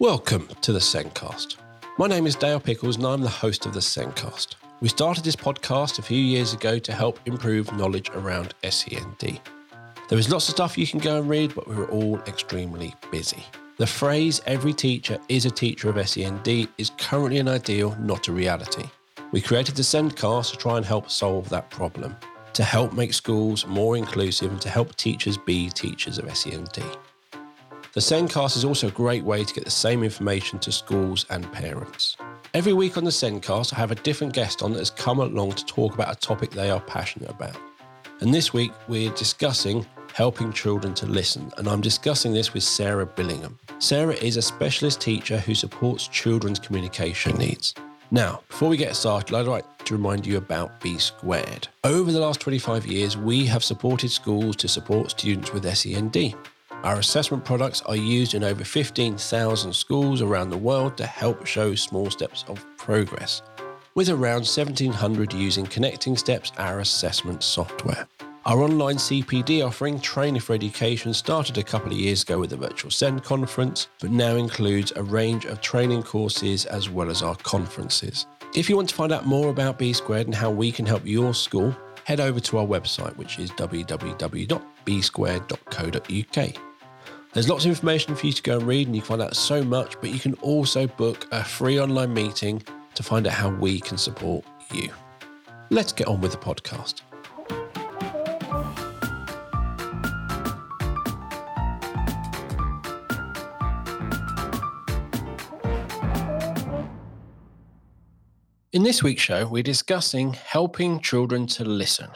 Welcome to the Sendcast. My name is Dale Pickles and I'm the host of the Sendcast. We started this podcast a few years ago to help improve knowledge around SEND. There is lots of stuff you can go and read, but we're all extremely busy. The phrase every teacher is a teacher of SEND is currently an ideal, not a reality. We created the Sendcast to try and help solve that problem, to help make schools more inclusive and to help teachers be teachers of SEND. The Sendcast is also a great way to get the same information to schools and parents. Every week on the Sendcast, I have a different guest on that has come along to talk about a topic they are passionate about. And this week, we're discussing helping children to listen, and I'm discussing this with Sarah Billingham. Sarah is a specialist teacher who supports children's communication needs. Now, before we get started, I'd like to remind you about B Squared. Over the last 25 years, we have supported schools to support students with SEND. Our assessment products are used in over 15,000 schools around the world to help show small steps of progress, with around 1,700 using Connecting Steps, our assessment software. Our online CPD offering, Training for Education, started a couple of years ago with the Virtual Send conference, but now includes a range of training courses as well as our conferences. If you want to find out more about B Squared and how we can help your school, head over to our website, which is www.bsquared.co.uk. There's lots of information for you to go and read, and you can find out so much, but you can also book a free online meeting to find out how we can support you. Let's get on with the podcast. In this week's show, we're discussing helping children to listen.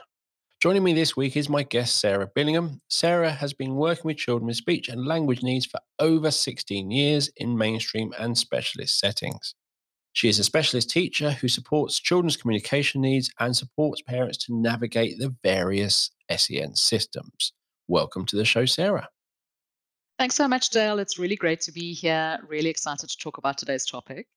Joining me this week is my guest, Sarah Billingham. Sarah has been working with children with speech and language needs for over 16 years in mainstream and specialist settings. She is a specialist teacher who supports children's communication needs and supports parents to navigate the various SEN systems. Welcome to the show, Sarah. Thanks so much, Dale. It's really great to be here. Really excited to talk about today's topic.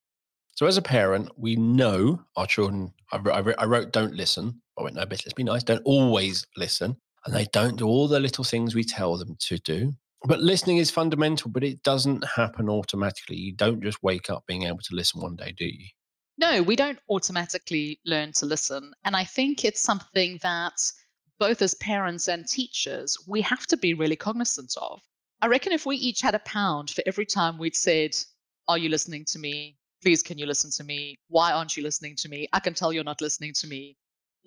So, as a parent, we know our children. I, I, I wrote "Don't listen." I went, "No, but let's be nice. Don't always listen." And they don't do all the little things we tell them to do. But listening is fundamental, but it doesn't happen automatically. You don't just wake up being able to listen one day, do you? No, we don't automatically learn to listen. And I think it's something that both as parents and teachers, we have to be really cognizant of. I reckon if we each had a pound for every time we'd said, Are you listening to me? please can you listen to me why aren't you listening to me i can tell you're not listening to me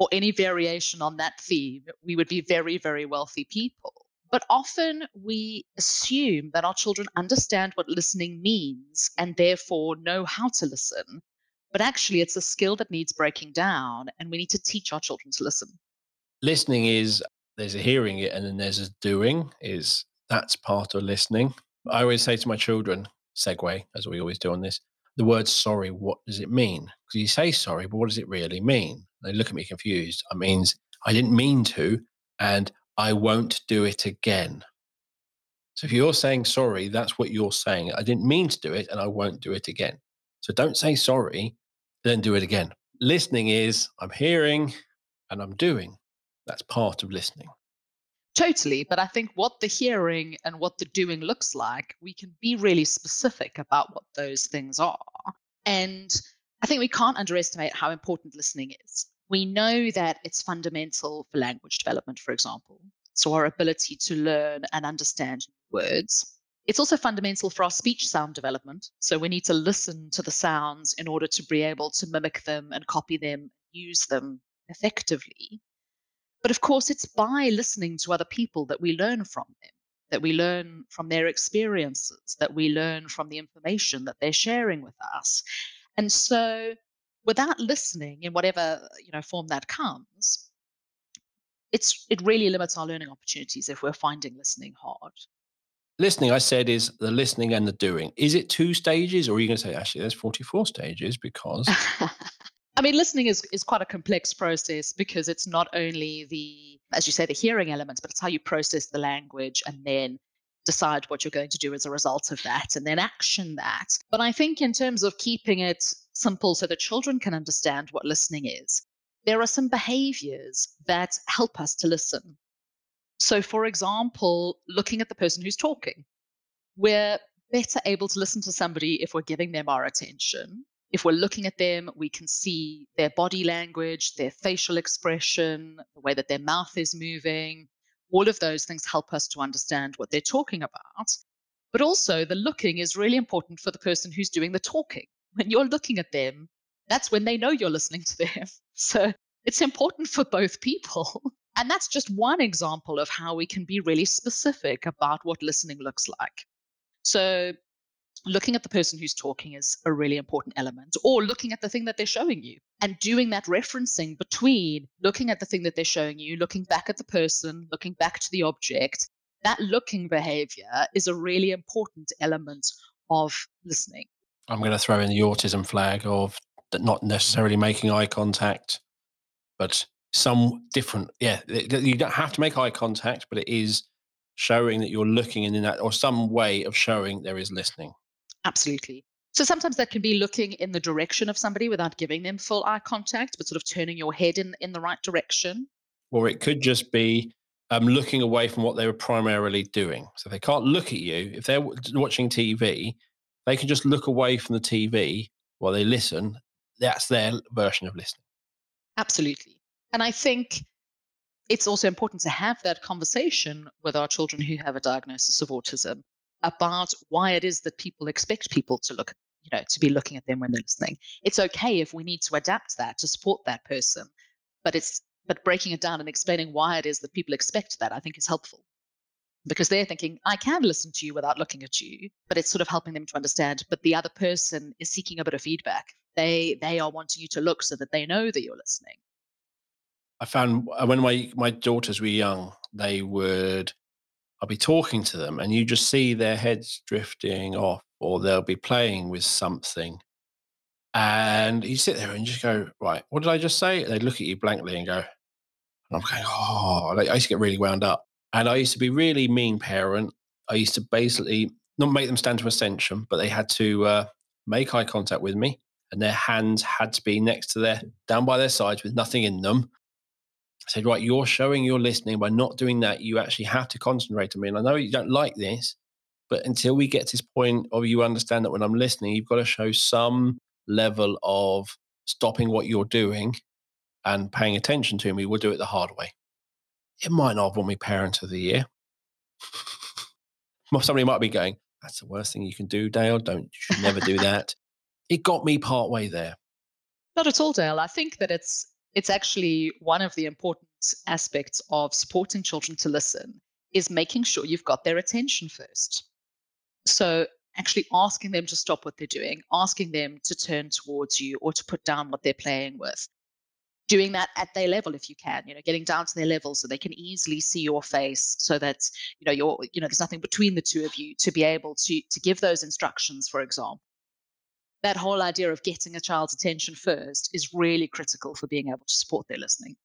or any variation on that theme we would be very very wealthy people. But often we assume that our children understand what listening means and therefore know how to listen. But actually it's a skill that needs breaking down and we need to teach our children to listen. Listening is there's a hearing it and then there's a doing is that's part of listening. I always say to my children segue as we always do on this the word sorry, what does it mean? Because you say sorry, but what does it really mean? They look at me confused. It means I didn't mean to, and I won't do it again. So if you're saying sorry, that's what you're saying. I didn't mean to do it, and I won't do it again. So don't say sorry, then do it again. Listening is I'm hearing and I'm doing. That's part of listening. Totally. But I think what the hearing and what the doing looks like, we can be really specific about what those things are. And I think we can't underestimate how important listening is. We know that it's fundamental for language development, for example. So, our ability to learn and understand words. It's also fundamental for our speech sound development. So, we need to listen to the sounds in order to be able to mimic them and copy them, use them effectively. But of course, it's by listening to other people that we learn from them, that we learn from their experiences, that we learn from the information that they're sharing with us. And so, without listening in whatever you know form that comes, it's it really limits our learning opportunities if we're finding listening hard. Listening, I said, is the listening and the doing. Is it two stages, or are you going to say actually there's 44 stages because I mean, listening is, is quite a complex process because it's not only the, as you say, the hearing elements, but it's how you process the language and then decide what you're going to do as a result of that and then action that. But I think, in terms of keeping it simple so that children can understand what listening is, there are some behaviors that help us to listen. So, for example, looking at the person who's talking. We're better able to listen to somebody if we're giving them our attention. If we're looking at them, we can see their body language, their facial expression, the way that their mouth is moving. All of those things help us to understand what they're talking about. But also, the looking is really important for the person who's doing the talking. When you're looking at them, that's when they know you're listening to them. So it's important for both people. And that's just one example of how we can be really specific about what listening looks like. So, looking at the person who's talking is a really important element, or looking at the thing that they're showing you and doing that referencing between looking at the thing that they're showing you, looking back at the person, looking back to the object. That looking behavior is a really important element of listening. I'm going to throw in the autism flag of not necessarily making eye contact, but some different. Yeah, you don't have to make eye contact, but it is showing that you're looking in that or some way of showing there is listening. Absolutely. So sometimes that can be looking in the direction of somebody without giving them full eye contact, but sort of turning your head in, in the right direction. Or it could just be um, looking away from what they were primarily doing. So they can't look at you. If they're watching TV, they can just look away from the TV while they listen. That's their version of listening. Absolutely. And I think it's also important to have that conversation with our children who have a diagnosis of autism about why it is that people expect people to look you know to be looking at them when they're listening. It's okay if we need to adapt that to support that person but it's but breaking it down and explaining why it is that people expect that i think is helpful. Because they're thinking i can listen to you without looking at you but it's sort of helping them to understand but the other person is seeking a bit of feedback. They they are wanting you to look so that they know that you're listening. I found uh, when my my daughters were young, they would I'll be talking to them, and you just see their heads drifting off, or they'll be playing with something, and you sit there and just go, right, what did I just say? They look at you blankly and go, and I'm going, oh, I used to get really wound up, and I used to be really mean parent. I used to basically not make them stand to attention, but they had to uh, make eye contact with me, and their hands had to be next to their down by their sides with nothing in them said, right, you're showing you're listening. By not doing that, you actually have to concentrate on me. And I know you don't like this, but until we get to this point of you understand that when I'm listening, you've got to show some level of stopping what you're doing and paying attention to me. We'll do it the hard way. It might not have won me Parent of the Year. Somebody might be going, that's the worst thing you can do, Dale. Don't, you should never do that. It got me part way there. Not at all, Dale. I think that it's it's actually one of the important aspects of supporting children to listen is making sure you've got their attention first. So actually asking them to stop what they're doing, asking them to turn towards you or to put down what they're playing with. Doing that at their level if you can, you know, getting down to their level so they can easily see your face so that, you know, you're, you know, there's nothing between the two of you to be able to to give those instructions, for example that whole idea of getting a child's attention first is really critical for being able to support their listening.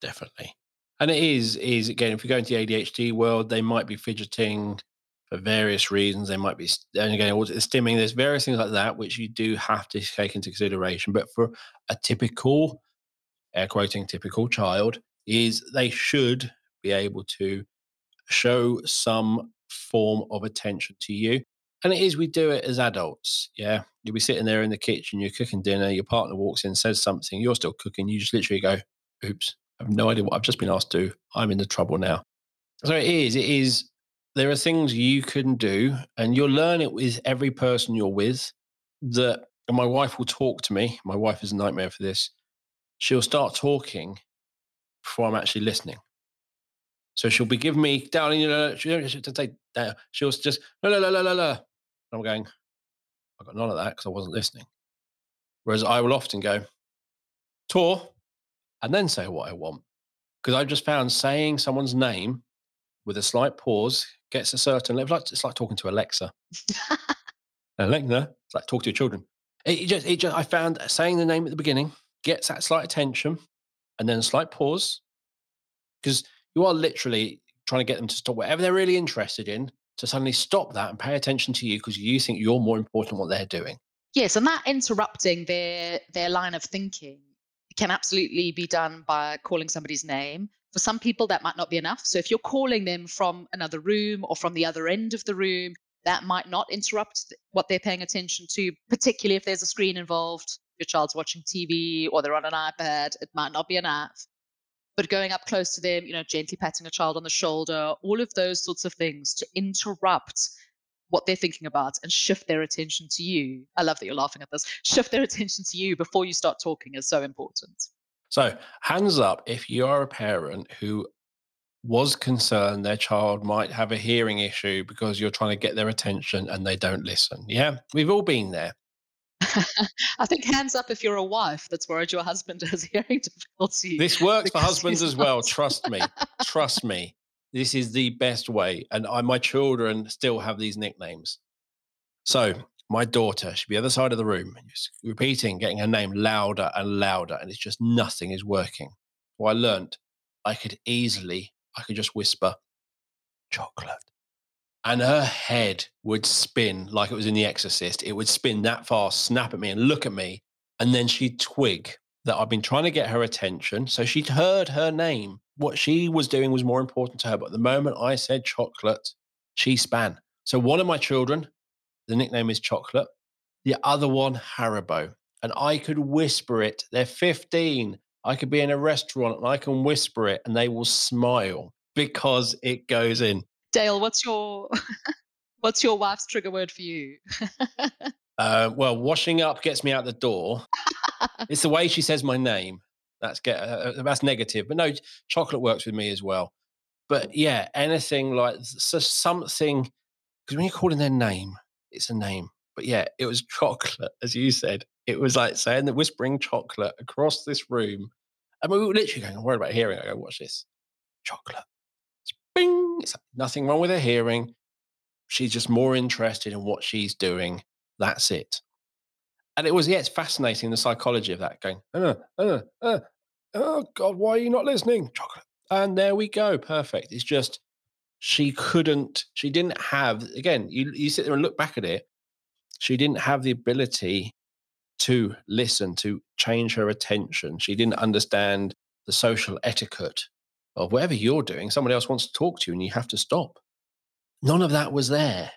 Definitely. And it is, is again, if you go into the ADHD world, they might be fidgeting for various reasons. They might be, and again, stimming, there's various things like that, which you do have to take into consideration. But for a typical, air quoting, typical child, is they should be able to show some form of attention to you. And it is, we do it as adults. Yeah. You'll be sitting there in the kitchen, you're cooking dinner, your partner walks in, says something, you're still cooking. You just literally go, oops, I have no idea what I've just been asked to. I'm in the trouble now. So it is, it is, there are things you can do, and you'll learn it with every person you're with. That, and my wife will talk to me. My wife is a nightmare for this. She'll start talking before I'm actually listening. So she'll be giving me, darling, you know, she'll, she'll, she'll just, la, la, la, la, la, la. I'm going, I got none of that because I wasn't listening. Whereas I will often go, Tor, and then say what I want. Because I've just found saying someone's name with a slight pause gets a certain level. It's like talking to Alexa. Alexa, it's like talk to your children. It just, it just, I found saying the name at the beginning gets that slight attention and then a slight pause because you are literally trying to get them to stop whatever they're really interested in to suddenly stop that and pay attention to you because you think you're more important what they're doing. Yes, and that interrupting their their line of thinking can absolutely be done by calling somebody's name. For some people, that might not be enough. So if you're calling them from another room or from the other end of the room, that might not interrupt what they're paying attention to, particularly if there's a screen involved. Your child's watching TV or they're on an iPad, it might not be app. But going up close to them, you know, gently patting a child on the shoulder, all of those sorts of things to interrupt what they're thinking about and shift their attention to you. I love that you're laughing at this. Shift their attention to you before you start talking is so important. So, hands up if you are a parent who was concerned their child might have a hearing issue because you're trying to get their attention and they don't listen. Yeah, we've all been there. I think hands up if you're a wife that's worried your husband has hearing difficulty. This works for husbands as well. Trust me. Trust me. This is the best way. And I, my children still have these nicknames. So my daughter, she'd be the other side of the room, just repeating, getting her name louder and louder, and it's just nothing is working. Well, I learned I could easily I could just whisper, chocolate. And her head would spin like it was in The Exorcist. It would spin that fast, snap at me and look at me. And then she'd twig that I've been trying to get her attention. So she'd heard her name. What she was doing was more important to her. But the moment I said chocolate, she span. So one of my children, the nickname is Chocolate. The other one, Haribo. And I could whisper it. They're 15. I could be in a restaurant and I can whisper it and they will smile because it goes in. Dale, what's your what's your wife's trigger word for you? uh, well, washing up gets me out the door. it's the way she says my name. That's get uh, uh, that's negative, but no, chocolate works with me as well. But yeah, anything like so something because when you're calling their name, it's a name. But yeah, it was chocolate, as you said. It was like saying that whispering chocolate across this room. Mean, we were literally going, I'm worried about hearing. I go, watch this. Chocolate. Bing. It's nothing wrong with her hearing. She's just more interested in what she's doing. That's it. And it was, yeah, it's fascinating the psychology of that going, uh, uh, uh, oh God, why are you not listening? Chocolate. And there we go. Perfect. It's just she couldn't, she didn't have, again, you, you sit there and look back at it she didn't have the ability to listen, to change her attention. She didn't understand the social etiquette of whatever you're doing, somebody else wants to talk to you and you have to stop. None of that was there.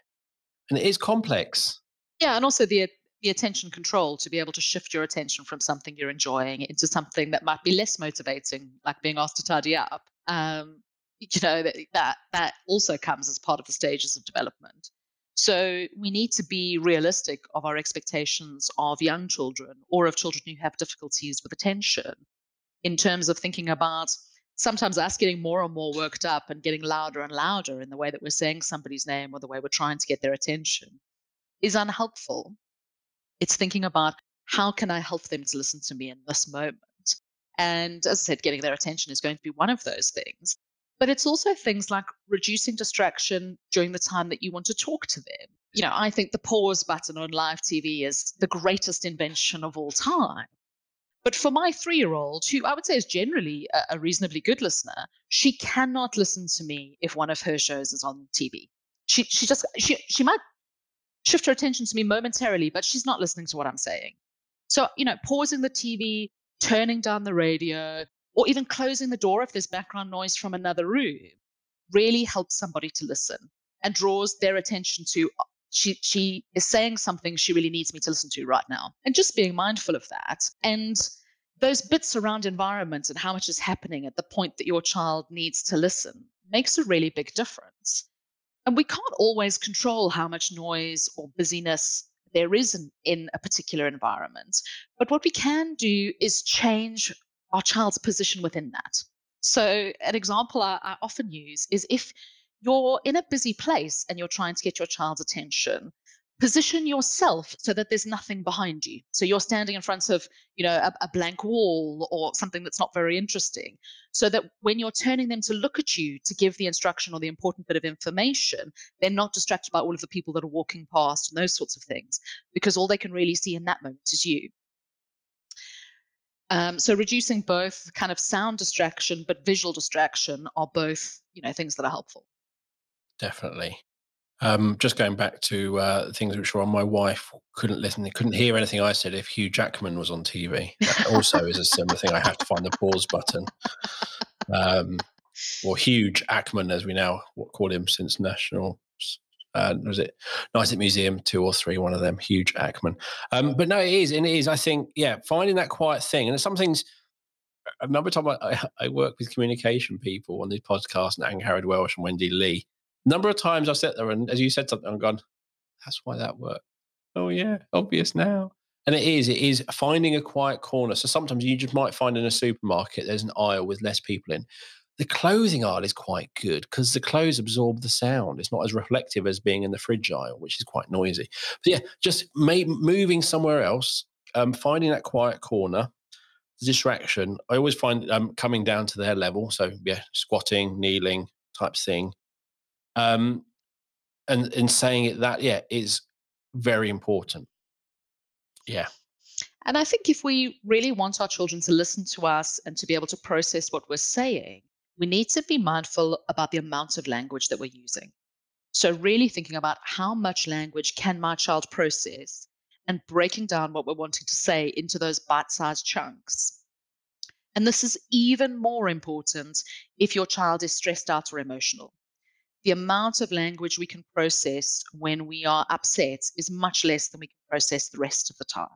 And it is complex. Yeah, and also the the attention control to be able to shift your attention from something you're enjoying into something that might be less motivating, like being asked to tidy up. Um, you know that that that also comes as part of the stages of development. So we need to be realistic of our expectations of young children or of children who have difficulties with attention in terms of thinking about sometimes us getting more and more worked up and getting louder and louder in the way that we're saying somebody's name or the way we're trying to get their attention is unhelpful. It's thinking about how can I help them to listen to me in this moment? And as I said, getting their attention is going to be one of those things. But it's also things like reducing distraction during the time that you want to talk to them. You know, I think the pause button on live TV is the greatest invention of all time. But for my three year old, who I would say is generally a, a, reasonably good listener, she cannot listen to me if one of her shows is on TV. She, she just, she, she might shift her attention to me momentarily, but she's not listening to what I'm saying. So, you know, pausing the TV, turning down the radio, or even closing the door if there's background noise from another room really helps somebody to listen and draws their attention to she she is saying something she really needs me to listen to right now and just being mindful of that and those bits around environment and how much is happening at the point that your child needs to listen makes a really big difference and we can't always control how much noise or busyness there is in, in a particular environment but what we can do is change our child's position within that. So, an example I, I often use is if you're in a busy place and you're trying to get your child's attention, position yourself so that there's nothing behind you. So you're standing in front of, you know, a, a, blank wall or something that's not very interesting. So that when you're turning them to look at you to give the instruction or the important bit of information, they're not distracted by all of the people that are walking past and those sorts of things, because all they can really see in that moment is you. Um, so reducing both kind of sound distraction but visual distraction are both, you know, things that are helpful. Definitely. Um, just going back to uh, things which were on, my wife couldn't listen, couldn't hear anything I said if Hugh Jackman was on TV. That also is a similar thing. I have to find the pause button. Um, or Huge Ackman, as we now call him since National Uh, was it Night at Museum two or three? One of them, huge Ackman. Um, but no, it is, and it is. I think, yeah, finding that quiet thing, and some things. Another time I, I work with communication people on this podcast, and Harrod Welsh and Wendy Lee. Number of times I've sat there and, as you said something, I'm gone. That's why that worked. Oh yeah, obvious now. And it is, it is finding a quiet corner. So sometimes you just might find in a supermarket there's an aisle with less people in. The clothing aisle is quite good because the clothes absorb the sound. It's not as reflective as being in the fridge aisle, which is quite noisy. But yeah, just moving somewhere else, um, finding that quiet corner, distraction. I always find um, coming down to their level. So yeah, squatting, kneeling type thing. Um, and and saying it that yeah is very important. Yeah. And I think if we really want our children to listen to us and to be able to process what we're saying, we need to be mindful about the amount of language that we're using. So, really thinking about how much language can my child process and breaking down what we're wanting to say into those bite sized chunks. And this is even more important if your child is stressed out or emotional. The amount of language we can process when we are upset is much less than we can process the rest of the time.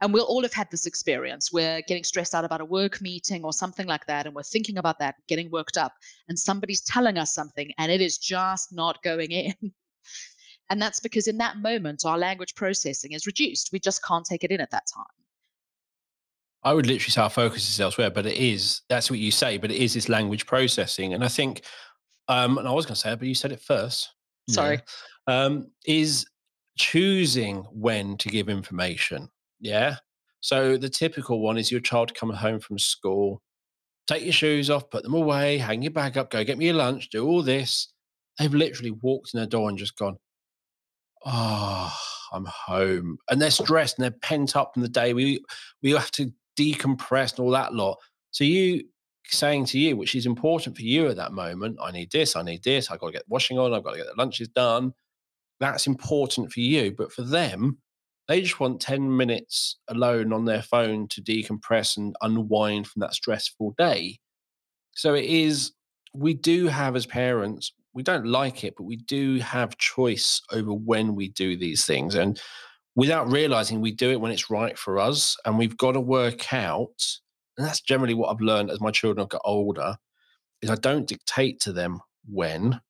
And we'll all have had this experience. We're getting stressed out about a work meeting or something like that, and we're thinking about that, getting worked up, and somebody's telling us something, and it is just not going in. and that's because in that moment, our language processing is reduced. We just can't take it in at that time. I would literally say our focus is elsewhere, but it is, that's what you say, but it is this language processing. And I think, um, and I was going to say it, but you said it first. Sorry. Yeah, um, is choosing when to give information. Yeah. So the typical one is your child coming home from school, take your shoes off, put them away, hang your bag up, go get me your lunch, do all this. They've literally walked in the door and just gone, Oh, I'm home. And they're stressed and they're pent up in the day. We we have to decompress and all that lot. So you saying to you, which is important for you at that moment, I need this, I need this, I've got to get washing on, I've got to get the lunches done. That's important for you. But for them, they just want 10 minutes alone on their phone to decompress and unwind from that stressful day. So it is, we do have as parents, we don't like it, but we do have choice over when we do these things. And without realizing, we do it when it's right for us. And we've got to work out, and that's generally what I've learned as my children have got older, is I don't dictate to them when.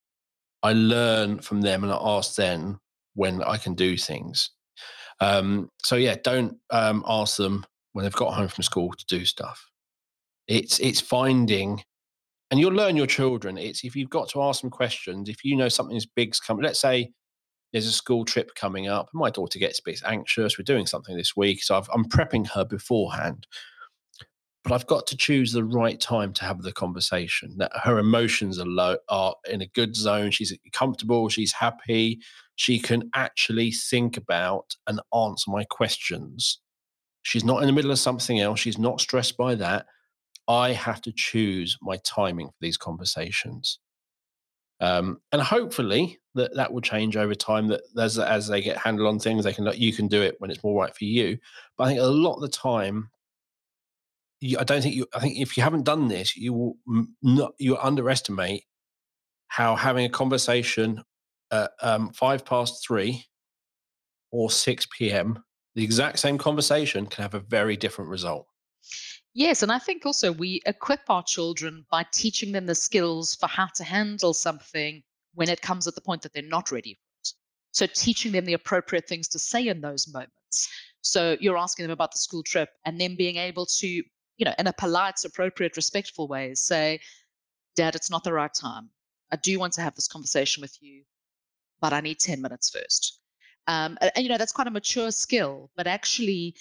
I learn from them and I ask them when I can do things. Um, so yeah, don't um, ask them when they've got home from school to do stuff. It's it's finding, and you'll learn your children. It's if you've got to ask them questions. If you know something's big's coming, let's say there's a school trip coming up. My daughter gets a bit anxious. We're doing something this week, so i am prepping her beforehand but I've got to choose the right time to have the conversation. That her emotions are low, are in a good zone. She's comfortable. She's happy. She can actually think about and answer my questions. She's not in the middle of something else. She's not stressed by that. I have to choose my timing for these conversations. Um, and hopefully that that will change over time. That as as they get handle on things, they can you can do it when it's more right for you. But I think a lot of the time you, I don't think you. I think if you haven't done this, you will not. You underestimate how having a conversation at um, five past three or six p.m. the exact same conversation can have a very different result. Yes, and I think also we equip our children by teaching them the skills for how to handle something when it comes at the point that they're not ready for it. So teaching them the appropriate things to say in those moments. So you're asking them about the school trip and then being able to you know, in a polite, appropriate, respectful way, say, Dad, it's not the right time. I do want to have this conversation with you, but I need 10 minutes first. Um, and, and, you know, that's quite a mature skill, but actually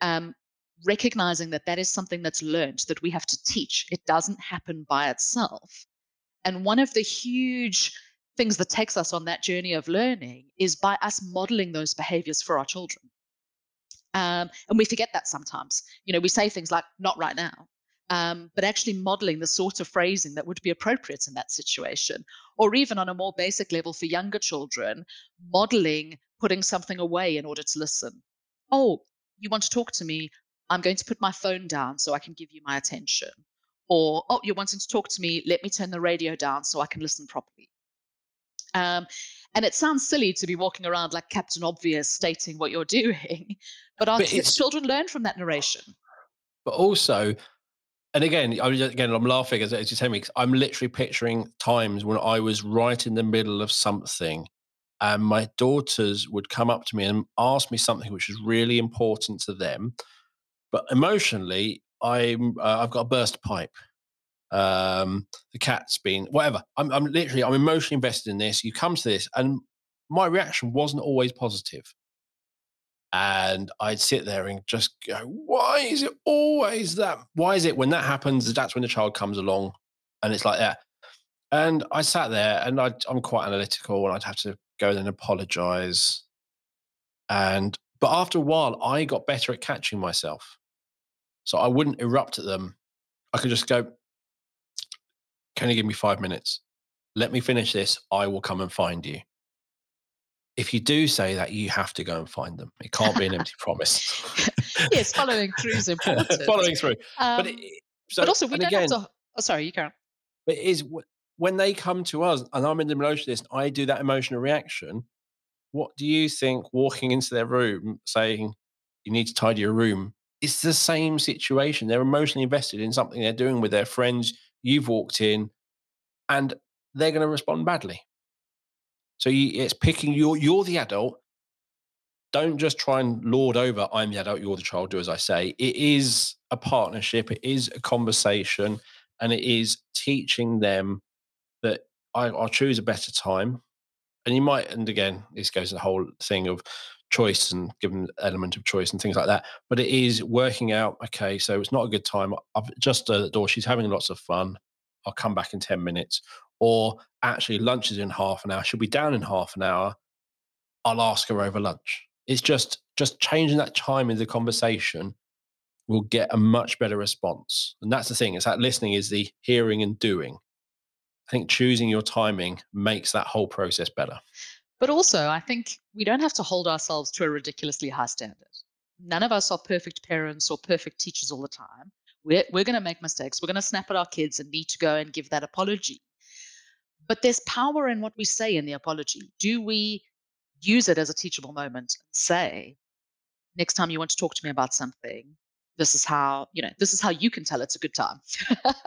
um, recognizing that that is something that's learned that we have to teach. It doesn't happen by itself. And one of the huge things that takes us on that journey of learning is by us modeling those behaviors for our children. Um, and we forget that sometimes. You know, we say things like, not right now. Um, but actually modeling the sort of phrasing that would be appropriate in that situation. Or even on a more basic level for younger children, modeling putting something away in order to listen. Oh, you want to talk to me? I'm going to put my phone down so I can give you my attention. Or, oh, you're wanting to talk to me? Let me turn the radio down so I can listen properly. Um, and it sounds silly to be walking around like Captain Obvious stating what you're doing, but our but children learn from that narration. But also, and again, I again, I'm laughing as, as you tell me. I'm literally picturing times when I was right in the middle of something, and my daughters would come up to me and ask me something which was really important to them, but emotionally, I'm uh, I've got a burst pipe. Um, the cat's been whatever. I'm, I'm literally I'm emotionally invested in this. You come to this, and my reaction wasn't always positive. and I'd sit there and just go, why is it always that? Why is it when that happens, that's when the child comes along and it's like that? And I sat there and i am quite analytical and I'd have to go and apologize. And, but after a while, I got better at catching myself. So I wouldn't erupt at them. I could just go, can you give me five minutes? Let me finish this. I will come and find you if you do say that, you have to go and find them. It can't be an empty promise. yes, following through is important. following through, um, but, it, so, but also we don't again, have to. Oh, sorry, you can. But it is when they come to us, and I'm in the emotionalist, I do that emotional reaction. What do you think? Walking into their room, saying you need to tidy your room, it's the same situation. They're emotionally invested in something they're doing with their friends. You've walked in, and they're going to respond badly. So you, it's picking you're you're the adult. Don't just try and lord over. I'm the adult. You're the child. Do as I say. It is a partnership. It is a conversation, and it is teaching them that I, I'll choose a better time. And you might, and again, this goes the whole thing of choice and given element of choice and things like that. But it is working out. Okay, so it's not a good time. I've just at the door. She's having lots of fun. I'll come back in ten minutes or actually lunch is in half an hour she'll be down in half an hour i'll ask her over lunch it's just just changing that time in the conversation will get a much better response and that's the thing it's that listening is the hearing and doing i think choosing your timing makes that whole process better but also i think we don't have to hold ourselves to a ridiculously high standard none of us are perfect parents or perfect teachers all the time we're, we're going to make mistakes we're going to snap at our kids and need to go and give that apology but there's power in what we say in the apology. Do we use it as a teachable moment and say, next time you want to talk to me about something, this is how, you know, this is how you can tell it's a good time.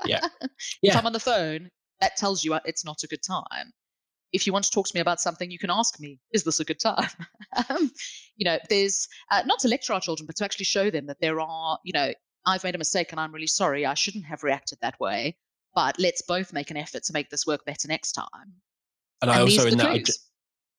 yeah. yeah. If I'm on the phone, that tells you uh, it's not a good time. If you want to talk to me about something, you can ask me, is this a good time? um, you know, there's uh, not to lecture our children, but to actually show them that there are, you know, I've made a mistake and I'm really sorry. I shouldn't have reacted that way but let's both make an effort to make this work better next time. And, and I also in that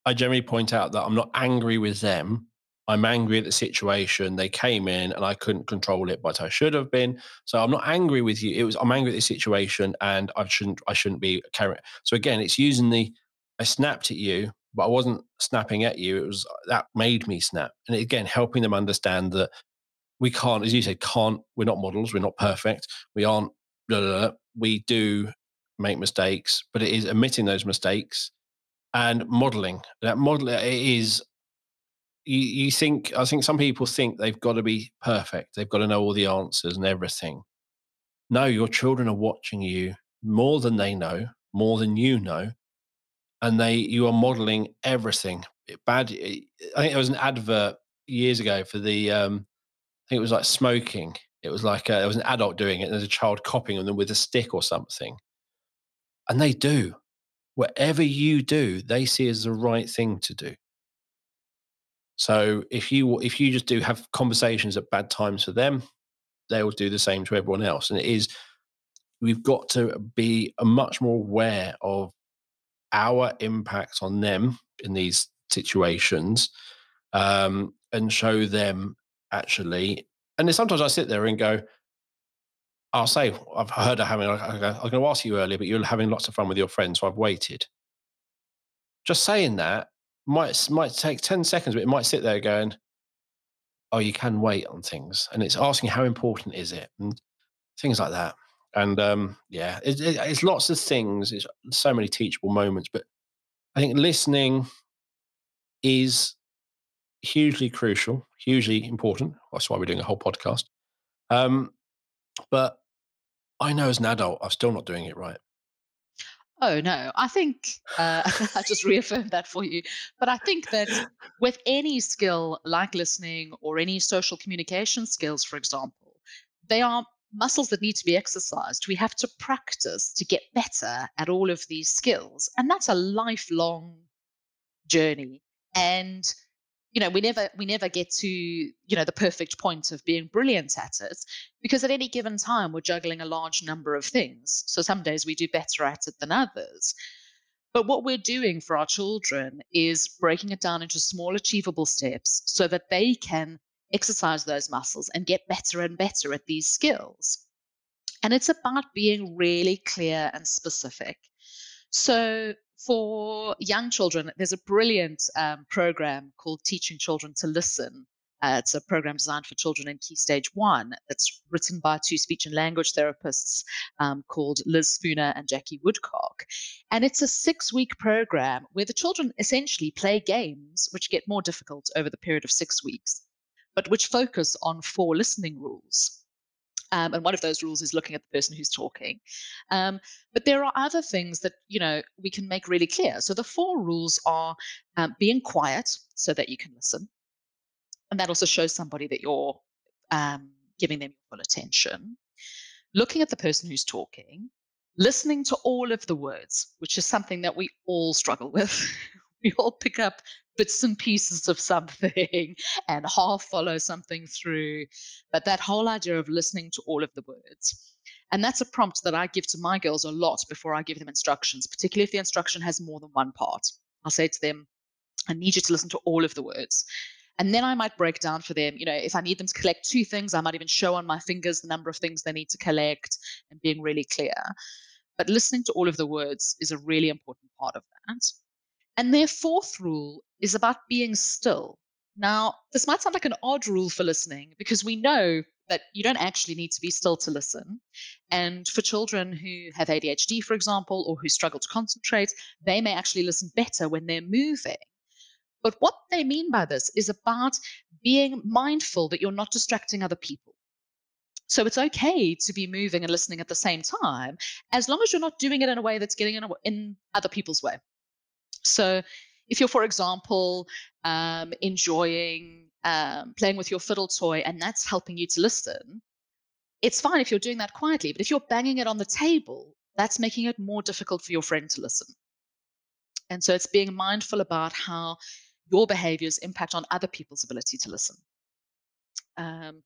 I, I generally point out that I'm not angry with them. I'm angry at the situation. They came in and I couldn't control it, but I should have been. So I'm not angry with you. It was I'm angry at the situation and I shouldn't I shouldn't be carrying. So again, it's using the I snapped at you, but I wasn't snapping at you. It was uh, that made me snap. And again, helping them understand that we can't, as you said, can't, we're not models, we're not perfect. We aren't blah, blah, blah, we do make mistakes, but it is admitting those mistakes and modeling. That model is you, you think I think some people think they've got to be perfect. They've got to know all the answers and everything. No, your children are watching you more than they know, more than you know, and they you are modeling everything. Bad. I think there was an advert years ago for the. Um, I think it was like smoking, it was like a, uh, there was an adult doing it, and there's a child copying them with a stick or something. And they do. Whatever you do, they see as the right thing to do. So if you if you just do have conversations at bad times for them, they will do the same to everyone else. And it is we've got to be much more aware of our impact on them in these situations um, and show them actually and then sometimes I sit there and go, I'll say, I've heard of having, I was going to ask you earlier, but you're having lots of fun with your friends, so I've waited. Just saying that might might take 10 seconds, but it might sit there going, oh, you can wait on things. And it's asking how important is it? And things like that. And um, yeah, it, it, it's lots of things. It's so many teachable moments, but I think listening is hugely crucial, hugely important. That's why we're doing a whole podcast. Um, but I know as an adult, I'm still not doing it right. Oh no, I think uh, I just reaffirmed that for you. But I think that with any skill like listening or any social communication skills, for example, they are muscles that need to be exercised. We have to practice to get better at all of these skills, and that's a lifelong journey. And you know we never we never get to you know the perfect point of being brilliant at it because at any given time we're juggling a large number of things so some days we do better at it than others but what we're doing for our children is breaking it down into small achievable steps so that they can exercise those muscles and get better and better at these skills and it's about being really clear and specific so for young children, there's a brilliant um, program called Teaching Children to Listen. Uh, it's a program designed for children in Key Stage 1 that's written by two speech and language therapists um, called Liz Spooner and Jacqui Woodcock. And it's a six week program where the children essentially play games which get more difficult over the period of six weeks, but which focus on four listening rules. Um, and one of those rules is looking at the person who's talking. Um, but there are other things that you know we can make really clear. So the four rules are um, being quiet so that you can listen, and that also shows somebody that you're um, giving them your full attention. Looking at the person who's talking, listening to all of the words, which is something that we all struggle with. we all pick up bits and pieces of something and half follow something through. But that whole idea of listening to all of the words. And that's a prompt that I give to my girls a lot before I give them instructions, particularly if the instruction has more than one part. I'll say to them, I need you to listen to all of the words. And then I might break down for them, you know, if I need them to collect two things, I might even show on my fingers the number of things they need to collect and being really clear. But listening to all of the words is a really important part of that. And their fourth rule is about being still. Now, this might sound like an odd rule for listening because we know that you don't actually need to be still to listen. And for children who have ADHD, for example, or who struggle to concentrate, they may actually listen better when they're moving. But what they mean by this is about being mindful that you're not distracting other people. So it's okay to be moving and listening at the same time, as long as you're not doing it in a way that's getting in, other people's way. So if you're, for example, um, enjoying um, playing with your fiddle toy and that's helping you to listen, it's fine if you're doing that quietly. But if you're banging it on the table, that's making it more difficult for your friend to listen. And so it's being mindful about how your behaviors impact on other people's ability to listen. Um,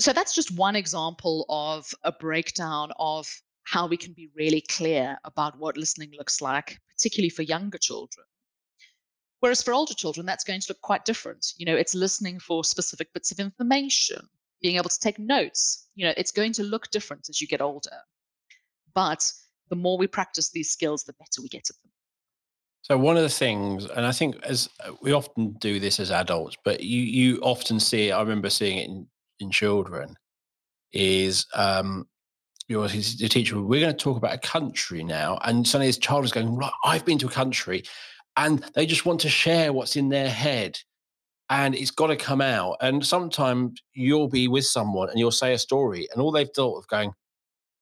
so that's just one example of a breakdown of how we can be really clear about what listening looks like, particularly for younger children. Whereas for older children, that's going to look quite different. You know, it's listening for specific bits of information, being able to take notes. You know, it's going to look different as you get older. But the more we practice these skills, the better we get at them. So one of the things, and I think as uh, we often do this as adults, but you you often see. I remember seeing it in in children, is um, your the teacher, we're going to talk about a country now. And suddenly this child is going, right, I've been to a country. And they just want to share what's in their head. And it's got to come out. And sometimes you'll be with someone and you'll say a story, and all they've thought of going,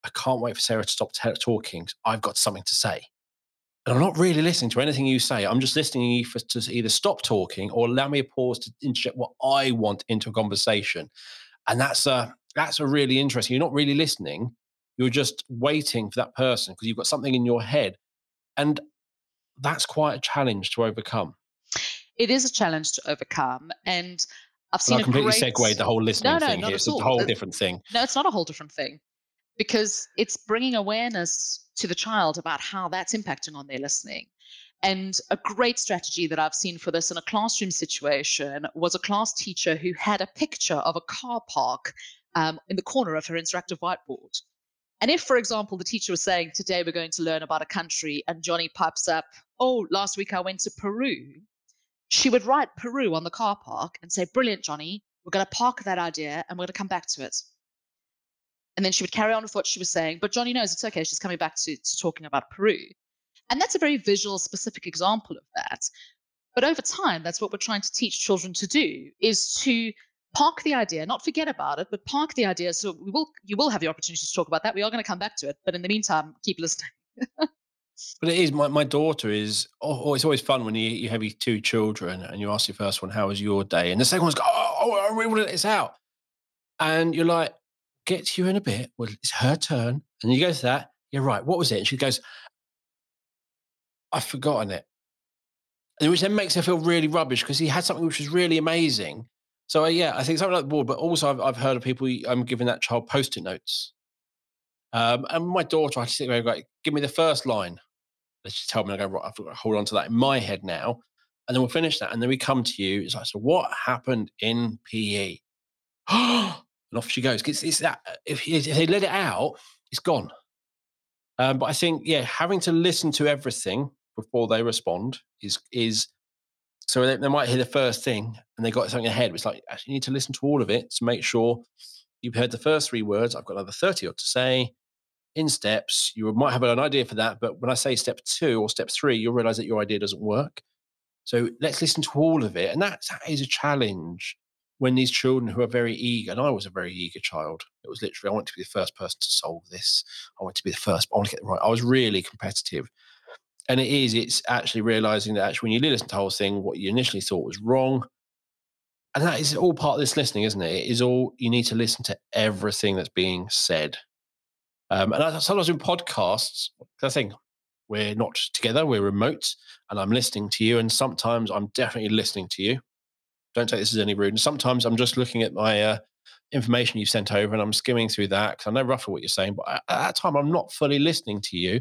I can't wait for Sarah to stop t- talking. I've got something to say. And I'm not really listening to anything you say. I'm just listening to you for, to either stop talking or allow me a pause to inject what I want into a conversation. And that's a that's a really interesting. You're not really listening. You're just waiting for that person because you've got something in your head. And that's quite a challenge to overcome. It is a challenge to overcome. And I've seen well, I completely great... segued the whole listening no, no, thing here. It's a whole different thing. No, it's not a whole different thing because it's bringing awareness to the child about how that's impacting on their listening. And a great strategy that I've seen for this in a classroom situation was a class teacher who had a picture of a car park um, in the corner of her interactive whiteboard. And if, for example, the teacher was saying, Today we're going to learn about a country, and Johnny pipes up, Oh, last week I went to Peru, she would write Peru on the car park and say, Brilliant, Johnny, we're going to park that idea and we're going to come back to it. And then she would carry on with what she was saying, but Johnny knows it's okay. She's coming back to, to talking about Peru. And that's a very visual, specific example of that. But over time, that's what we're trying to teach children to do is to park the idea, not forget about it, but park the idea. So we will, you will have the opportunity to talk about that. We are going to come back to it, but in the meantime, keep listening. But it is my, my daughter is oh, oh, it's always fun when you, you have your two children and you ask your first one, How was your day? And the second one's go, Oh, oh, oh I really want to this out. And you're like, get to you in a bit. Well, it's her turn. And you go to that. You're right. What was it? And she goes, I've forgotten it. And which then makes her feel really rubbish because he had something which was really amazing. So uh, yeah, I think something like the board, but also I've, I've heard of people um, giving that child post-it notes. Um, and my daughter, I just think, like, give me the first line. Let's just tell me, I go, right, I've got to hold on to that in my head now. And then we'll finish that. And then we come to you. It's like, so what happened in PE? and off she goes. It's, it's that, if, if they let it out, it's gone. Um, but I think, yeah, having to listen to everything before they respond is is so they, they, might hear the first thing and they got something ahead. It's like actually you need to listen to all of it to make sure you've heard the first three words. I've got another 30 odd to say in steps. You might have an idea for that, but when I say step two or step three, you'll realize that your idea doesn't work. So let's listen to all of it. And that is a challenge when these children who are very eager, and I was a very eager child, it was literally, I want to be the first person to solve this. I want to be the first, I want to get it right. I was really competitive. And it is, it's actually realizing that actually when you listen to the whole thing, what you initially thought was wrong. And that is all part of this listening, isn't it? It is all, you need to listen to everything that's being said. Um, and I, sometimes in podcasts, I think we're not together, we're remote, and I'm listening to you. And sometimes I'm definitely listening to you don't take this as any rude. And sometimes I'm just looking at my uh, information you've sent over and I'm skimming through that because I know roughly what you're saying. But at that time, I'm not fully listening to you.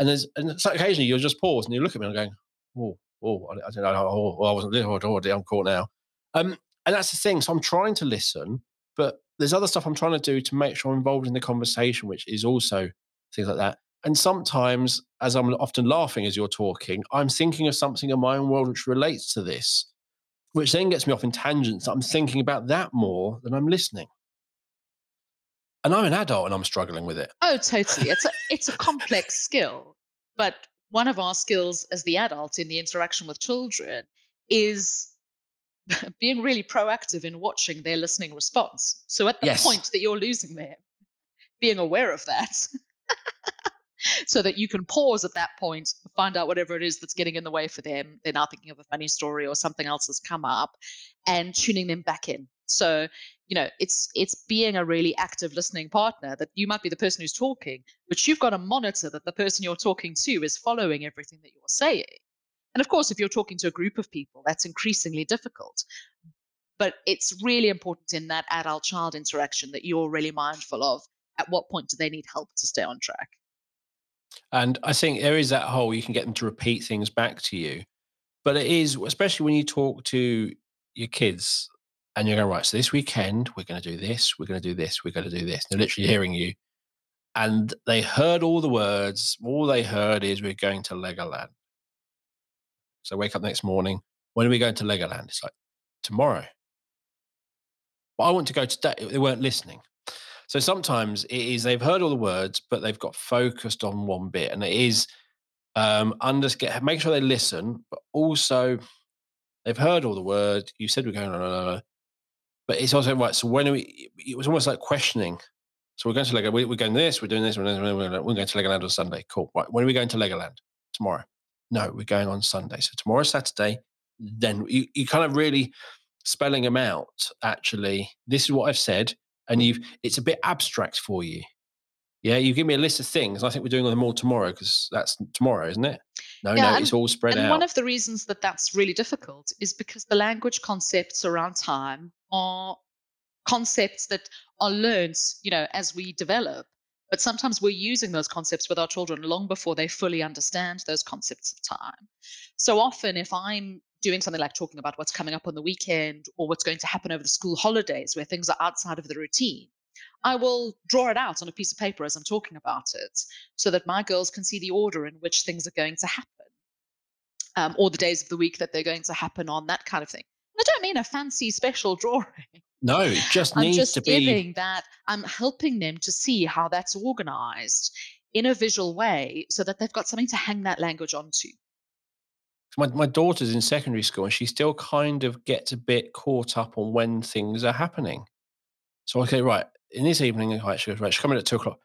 And there's and so occasionally you'll just pause and you look at me and I'm going, oh, oh, I, I don't know, oh, oh, I wasn't oh, oh, I'm caught now. Um, and that's the thing. So I'm trying to listen, but there's other stuff I'm trying to do to make sure I'm involved in the conversation, which is also things like that. And sometimes, as I'm often laughing as you're talking, I'm thinking of something in my own world which relates to this which then gets me off in tangents. I'm thinking about that more than I'm listening. And I'm an adult and I'm struggling with it. Oh, totally. It's a it's a complex skill. But one of our skills as the adult in the interaction with children is being really proactive in watching their listening response. So at the yes. point that you're losing them, being aware of that so that you can pause at that point, find out whatever it is that's getting in the way for them. They're now thinking of a funny story or something else has come up and tuning them back in. So, you know, it's it's being a really active listening partner that you might be the person who's talking, but you've got to monitor that the person you're talking to is following everything that you're saying. And of course, if you're talking to a group of people, that's increasingly difficult. But it's really important in that adult child interaction that you're really mindful of at what point do they need help to stay on track. And I think there is that whole you can get them to repeat things back to you. But it is, especially when you talk to your kids and you're going, right, so this weekend, we're going to do this, we're going to do this, we're going to do this. They're literally hearing you. And they heard all the words. All they heard is, we're going to Legoland. So wake up next morning. When are we going to Legoland? It's like, tomorrow. But I want to go today. They weren't listening. So sometimes it is they've heard all the words, but they've got focused on one bit, and it is um, under get make sure they listen, but also they've heard all the words. You said we're going, no, no, no, but it's also right. So when are we? It was almost like questioning. So we're going to Lego. We're going this. We're doing this. We're going, we're going to Legoland on Sunday. Cool. Right. When are we going to Legoland? Tomorrow. No, we're going on Sunday. So tomorrow Saturday. Then you, you kind of really spelling them out. Actually, this is what I've said and you've mm-hmm. it's a bit abstract for you. Yeah, you give me a list of things. I think we're doing them all tomorrow because that's tomorrow, isn't it? No, yeah, no, and, it's all spread and out. One of the reasons that that's really difficult is because the language concepts around time are concepts that are learned, you know, as we develop. But sometimes we're using those concepts with our children long before they fully understand those concepts of time. So often, if I'm doing something like talking about what's coming up on the weekend or what's going to happen over the school holidays where things are outside of the routine, I will draw it out on a piece of paper as I'm talking about it so that my girls can see the order in which things are going to happen um, or the days of the week that they're going to happen on, that kind of thing. I don't mean a fancy special drawing. No, it just I'm needs just to be giving that. I'm helping them to see how that's organized in a visual way so that they've got something to hang that language onto my, my daughter's in secondary school and she still kind of gets a bit caught up on when things are happening. So, okay, right. In this evening, right, she goes, right, she's coming at two o'clock.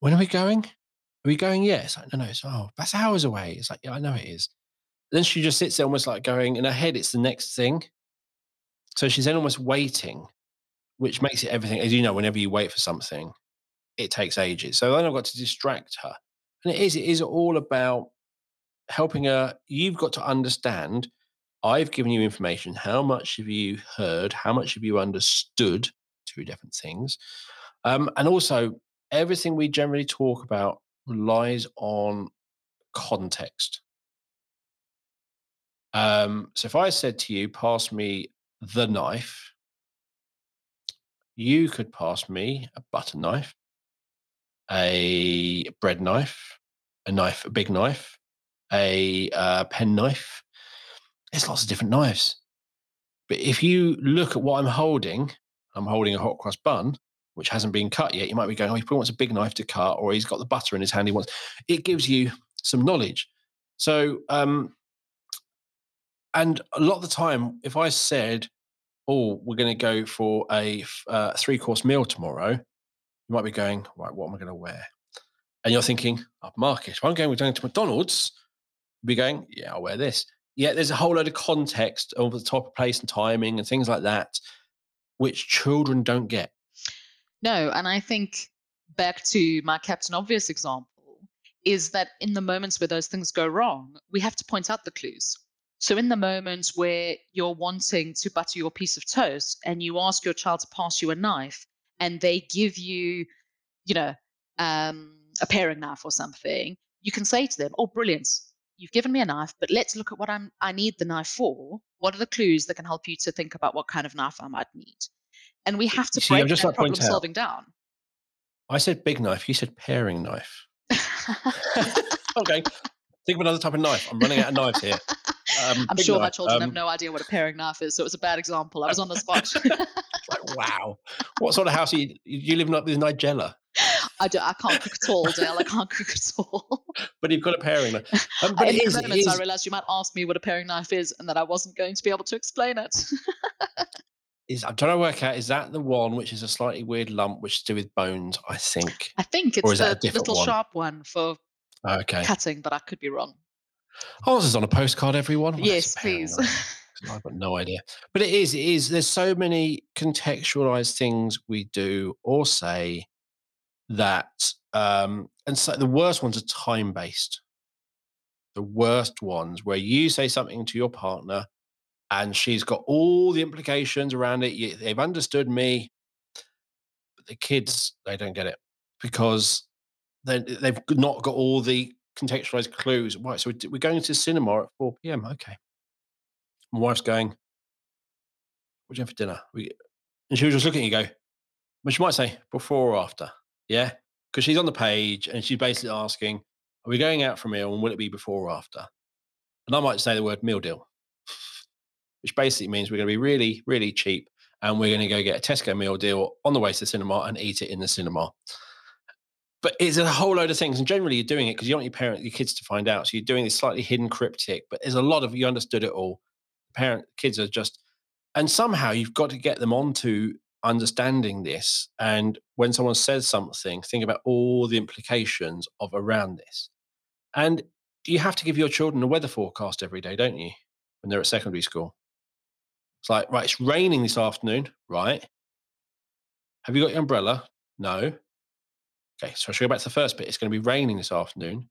When are we going? Are we going? Yeah. It's like, no, no. It's, oh, that's hours away. It's like, yeah, I know it is. Then she just sits there almost like going, in her head, it's the next thing. So she's then almost waiting, which makes it everything, as you know, whenever you wait for something, it takes ages. So then I've got to distract her. And it is, it is all about helping her. You've got to understand I've given you information. How much have you heard? How much have you understood? Two different things. Um, and also, everything we generally talk about relies on context. Um, so if I said to you, pass me the knife, you could pass me a butter knife, a bread knife, a knife, a big knife, a uh, pen knife. There's lots of different knives. But if you look at what I'm holding, I'm holding a hot cross bun, which hasn't been cut yet. You might be going, oh, he probably wants a big knife to cut, or he's got the butter in his hand. He wants. It gives you some knowledge. So, um, and a lot of the time, if I said, "Oh, we're going to go for a uh, three-course meal tomorrow," you might be going, "Right, what am I going to wear?" And you're thinking, "Upmarket. If I'm going, we're going to McDonald's." You'll be going, "Yeah, I'll wear this." Yeah, there's a whole load of context over the type of place and timing and things like that, which children don't get. No, and I think back to my Captain Obvious example is that in the moments where those things go wrong, we have to point out the clues. So, in the moments where you're wanting to butter your piece of toast and you ask your child to pass you a knife and they give you, you know, um, a paring knife or something, you can say to them, Oh, brilliant. You've given me a knife, but let's look at what I'm, I need the knife for. What are the clues that can help you to think about what kind of knife I might need? And we have to See, break that like problem solving down. I said big knife. You said paring knife. okay. Think of another type of knife. I'm running out of knives here. Um, I'm sure my children um, have no idea what a paring knife is, so it was a bad example. I was on the spot. like, wow. What sort of house are you, you living up with Nigella? I, do, I can't cook at all, Dale. I can't cook at all. but you've got a paring knife. Um, but In the moments, I realised you might ask me what a paring knife is and that I wasn't going to be able to explain it. is I'm trying to work out is that the one which is a slightly weird lump which is to do with bones, I think. I think it's the little one? sharp one for okay. cutting, but I could be wrong. Oh, this is on a postcard, everyone. Well, yes, please. I've got no idea. But it is, it is. There's so many contextualized things we do or say that, um, and so the worst ones are time based. The worst ones where you say something to your partner and she's got all the implications around it. They've understood me. But the kids, they don't get it because they've not got all the contextualized clues. Right, so we're going to the cinema at 4 p.m. Okay. My wife's going, what do you have for dinner? We, and she was just looking at you go, but she might say before or after. Yeah. Because she's on the page and she's basically asking, are we going out for a meal and will it be before or after? And I might say the word meal deal which basically means we're going to be really, really cheap and we're going to go get a Tesco meal deal on the way to the cinema and eat it in the cinema. But it's a whole load of things. And generally, you're doing it because you don't want your parent, your kids to find out. So you're doing this slightly hidden cryptic, but there's a lot of you understood it all. Parent, kids are just, and somehow you've got to get them onto understanding this. And when someone says something, think about all the implications of around this. And you have to give your children a weather forecast every day, don't you? When they're at secondary school. It's like, right, it's raining this afternoon, right? Have you got your umbrella? No. Okay, so I should go back to the first bit. It's going to be raining this afternoon.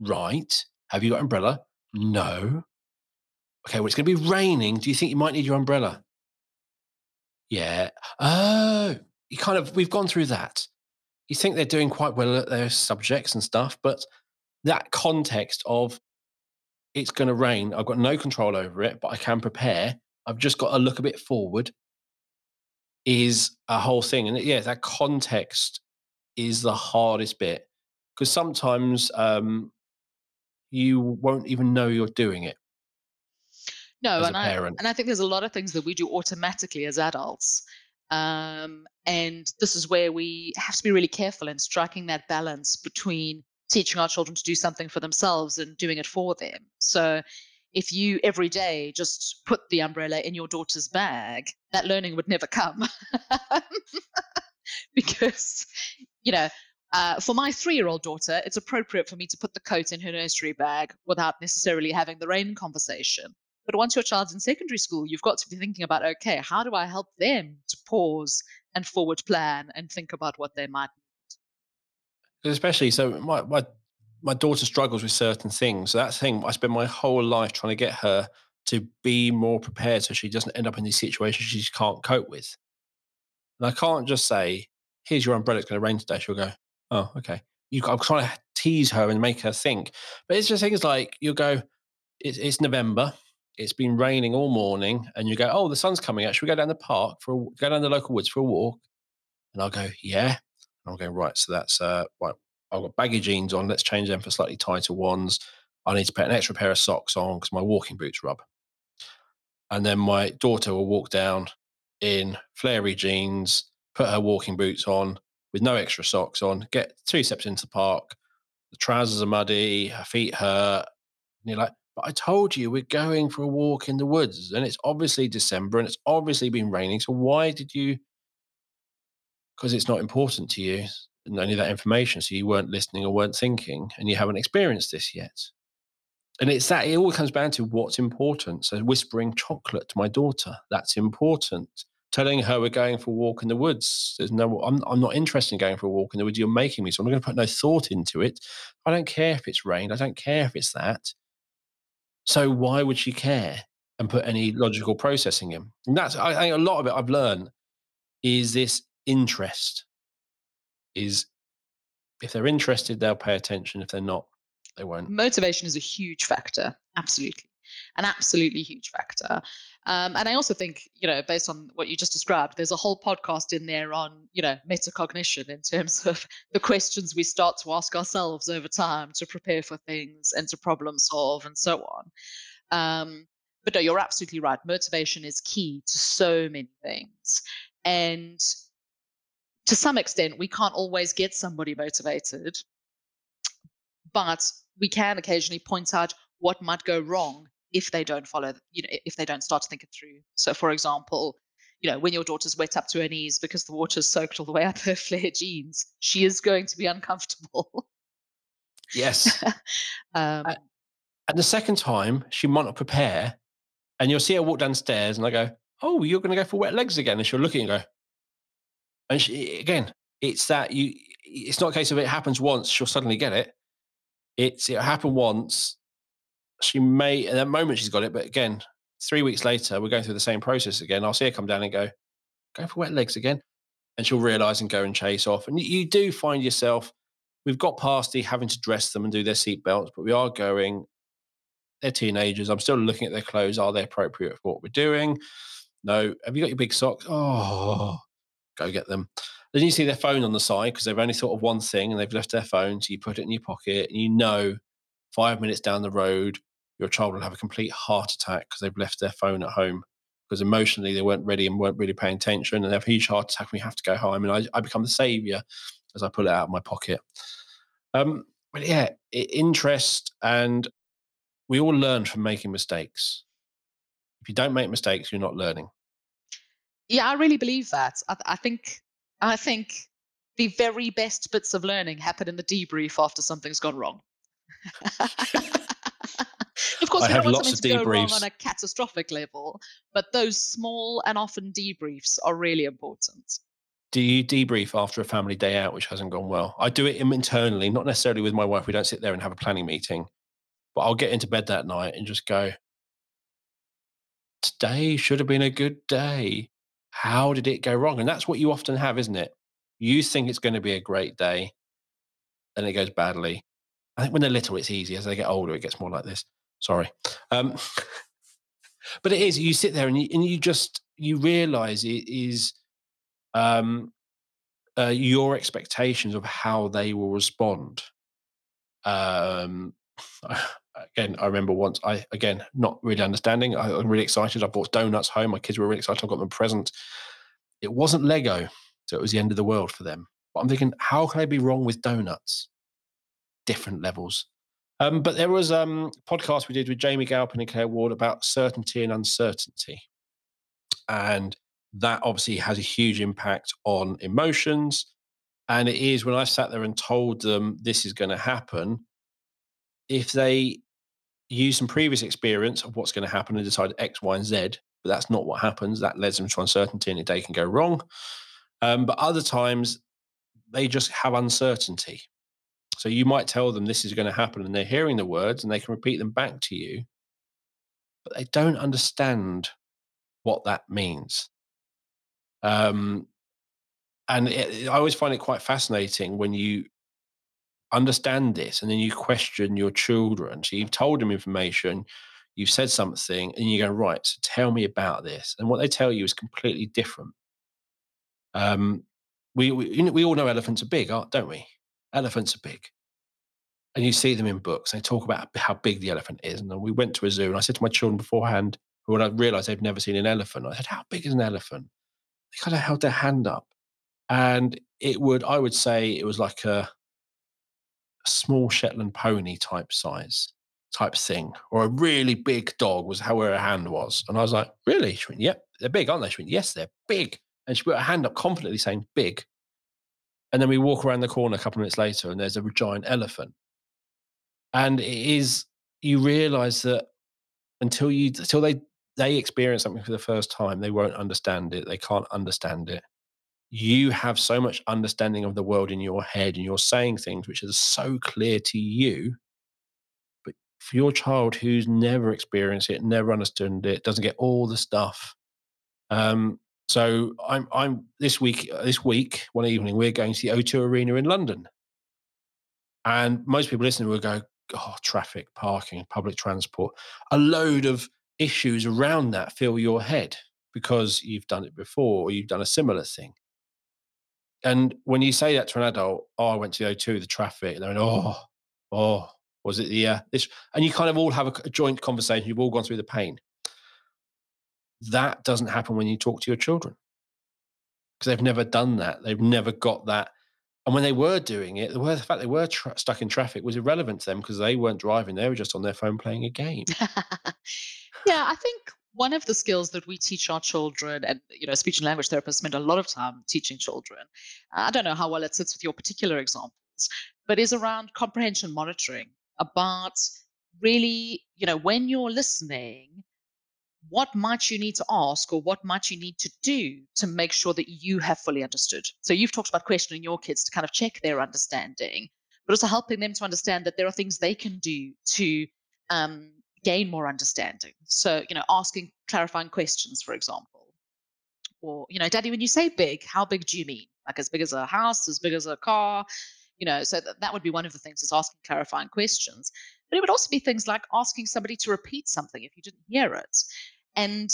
Right. Have you got umbrella? No. Okay, well, it's going to be raining. Do you think you might need your umbrella? Yeah. Oh, you kind of, we've gone through that. You think they're doing quite well at their subjects and stuff, but that context of it's going to rain, I've got no control over it, but I can prepare. I've just got to look a bit forward is a whole thing. And yeah, that context is the hardest bit because sometimes um, you won't even know you're doing it. No, and I, and I think there's a lot of things that we do automatically as adults. Um, and this is where we have to be really careful in striking that balance between teaching our children to do something for themselves and doing it for them. So if you every day just put the umbrella in your daughter's bag, that learning would never come. because, you know, Uh, for my three year old daughter, it's appropriate for me to put the coat in her nursery bag without necessarily having the rain conversation. But once your child's in secondary school, you've got to be thinking about okay, how do I help them to pause and forward plan and think about what they might need? Especially, so my, my, my daughter struggles with certain things. So that's the thing, I spend my whole life trying to get her to be more prepared so she doesn't end up in these situations she can't cope with. And I can't just say, here's your umbrella, it's going to rain today. She'll go, oh, okay. You, I'm trying to tease her and make her think. But it's just things like you'll go, it's, it's November, it's been raining all morning, and you go, oh, the sun's coming out. Should we go down the park for a, go down the local woods for a walk? And I'll go, yeah. And I'll go, right. So that's, uh, right. I've got baggy jeans on. Let's change them for slightly tighter ones. I need to put an extra pair of socks on because my walking boots rub. And then my daughter will walk down in flary jeans, put her walking boots on with no extra socks on, get two steps into the park. The trousers are muddy, her feet hurt. And you're like, but I told you we're going for a walk in the woods and it's obviously December and it's obviously been raining. So why did you? Because it's not important to you, and only that information. So you weren't listening or weren't thinking and you haven't experienced this yet and it's that it all comes down to what's important. So whispering chocolate to my daughter, that's important. Telling her we're going for a walk in the woods. There's no, I'm, I'm not interested in going for a walk in the woods. You're making me, so I'm not going to put no thought into it. I don't care if it's rained. I don't care if it's that. So why would she care and put any logical processing in? And that's, I think, a lot of it I've learned is this interest. Is if they're interested, they'll pay attention. If they're not, they won't. Motivation is a huge factor. Absolutely. An absolutely huge factor. Um, and I also think, you know, based on what you just described, there's a whole podcast in there on, you know, metacognition in terms of the questions we start to ask ourselves over time to prepare for things and to problem solve and so on. Um, but no, you're absolutely right. Motivation is key to so many things. And to some extent, we can't always get somebody motivated, but we can occasionally point out what might go wrong if they don't follow, you know, if they don't start to think it through. So, for example, you know, when your daughter's wet up to her knees because the water's soaked all the way up her flare jeans, she is going to be uncomfortable. Yes. um, and the second time, she might not prepare, and you'll see her walk downstairs, and I go, "Oh, you're going to go for wet legs again?" And she'll look at you and go, and she, again, it's that you. It's not a case of it happens once, she'll suddenly get it it's it happened once. She may at that moment she's got it, but again, three weeks later, we're going through the same process again. I'll see her come down and go, go for wet legs again. And she'll realize and go and chase off. And you, do find yourself, we've got past the having to dress them and do their seatbelts, but we are going, they're teenagers. I'm still looking at their clothes. Are they appropriate for what we're doing? No. Have you got your big socks? Oh, go get them. Then you see their phone on the side because they've only thought of one thing and they've left their phone. So you put it in your pocket and you know five minutes down the road, your child will have a complete heart attack because they've left their phone at home because emotionally they weren't ready and weren't really paying attention and they have a huge heart attack and we have to go home. And I, I become the savior as I pull it out of my pocket. Um, but yeah, interest and we all learn from making mistakes. If you don't make mistakes, you're not learning. Yeah, I really believe that. I, I think I think the very best bits of learning happen in the debrief after something's gone wrong. of course, I we don't want something to go wrong on a catastrophic level, but those small and often debriefs are really important. Do you debrief after a family day out which hasn't gone well? I do it internally, not necessarily with my wife. We don't sit there and have a planning meeting, but I'll get into bed that night and just go, Today should have been a good day how did it go wrong? And that's what you often have, isn't it? You think it's going to be a great day, then it goes badly. I think when they're little, it's easy. As they get older, it gets more like this. Sorry. Um, but it is, you sit there and you, and you just, you realize it is um, uh, your expectations of how they will respond. Um, again, I remember once I again not really understanding. I, am really excited. I bought donuts home. My kids were really excited. I got them a present. It wasn't Lego, so it was the end of the world for them. But I'm thinking, how can I be wrong with donuts? Different levels. Um, but there was um, a podcast we did with Jamie Galpin and Claire Ward about certainty and uncertainty, and that obviously has a huge impact on emotions. And it is when I sat there and told them this is going to happen, if they use some previous experience of what's going to happen and decide X, Y, and Z, but that's not what happens, that leads them to uncertainty and a day can go wrong. Um, but other times they just have uncertainty. So you might tell them this is going to happen and they're hearing the words and they can repeat them back to you, but they don't understand what that means. Um, and it, I always find it quite fascinating when you understand this and then you question your children. So you've told them information, you've said something, and you go, right, so tell me about this. And what they tell you is completely different. Um, we, we, we all know elephants are big, don't we? Elephants are big. And you see them in books. They talk about how big the elephant is. And we went to a zoo, and I said to my children beforehand, when I realized they've never seen an elephant, I said, How big is an elephant? They kind of held their hand up. And it would, I would say, it was like a, a small Shetland pony type size type thing, or a really big dog was how her hand was. And I was like, Really? She went, Yep, they're big, aren't they? She went, Yes, they're big. And she put her hand up confidently saying, Big. And then we walk around the corner a couple of minutes later and there's a giant elephant. And it is, you realize that until you, until they, they experience something for the first time, they won't understand it. They can't understand it. You have so much understanding of the world in your head and you're saying things which are so clear to you. But for your child who's never experienced it, never understood it, doesn't get all the stuff, um, so I'm I'm this week uh, this week one evening we're going to the O2 Arena in London, and most people listening will go, "Oh, traffic, parking, public transport, a load of issues around that fill your head because you've done it before or you've done a similar thing." And when you say that to an adult, "Oh, I went to the O2, the traffic," and they're "Oh, oh, was it the uh, this?" And you kind of all have a, a joint conversation. You've all gone through the pain that doesn't happen when you talk to your children because they've never done that. They've never got that. And when they were doing it, the, word, the fact they were tra- stuck in traffic was irrelevant to them because they weren't driving. They were just on their phone playing a game. yeah, I think one of the skills that we teach our children, and you know, speech and language therapists spend a lot of time teaching children. I don't know how well it sits with your particular examples, but is around comprehension monitoring. About really, you know, when you're listening, what might you need to ask or what might you need to do to make sure that you have fully understood? So you've talked about questioning your kids to kind of check their understanding, but also helping them to understand that there are things they can do to um, gain more understanding. So, you know, asking clarifying questions, for example. Or, you know, Daddy, when you say big, how big do you mean? Like as big as a house, as big as a car? You know, so that, that would be one of the things is asking clarifying questions. But it would also be things like asking somebody to repeat something if you didn't hear it. And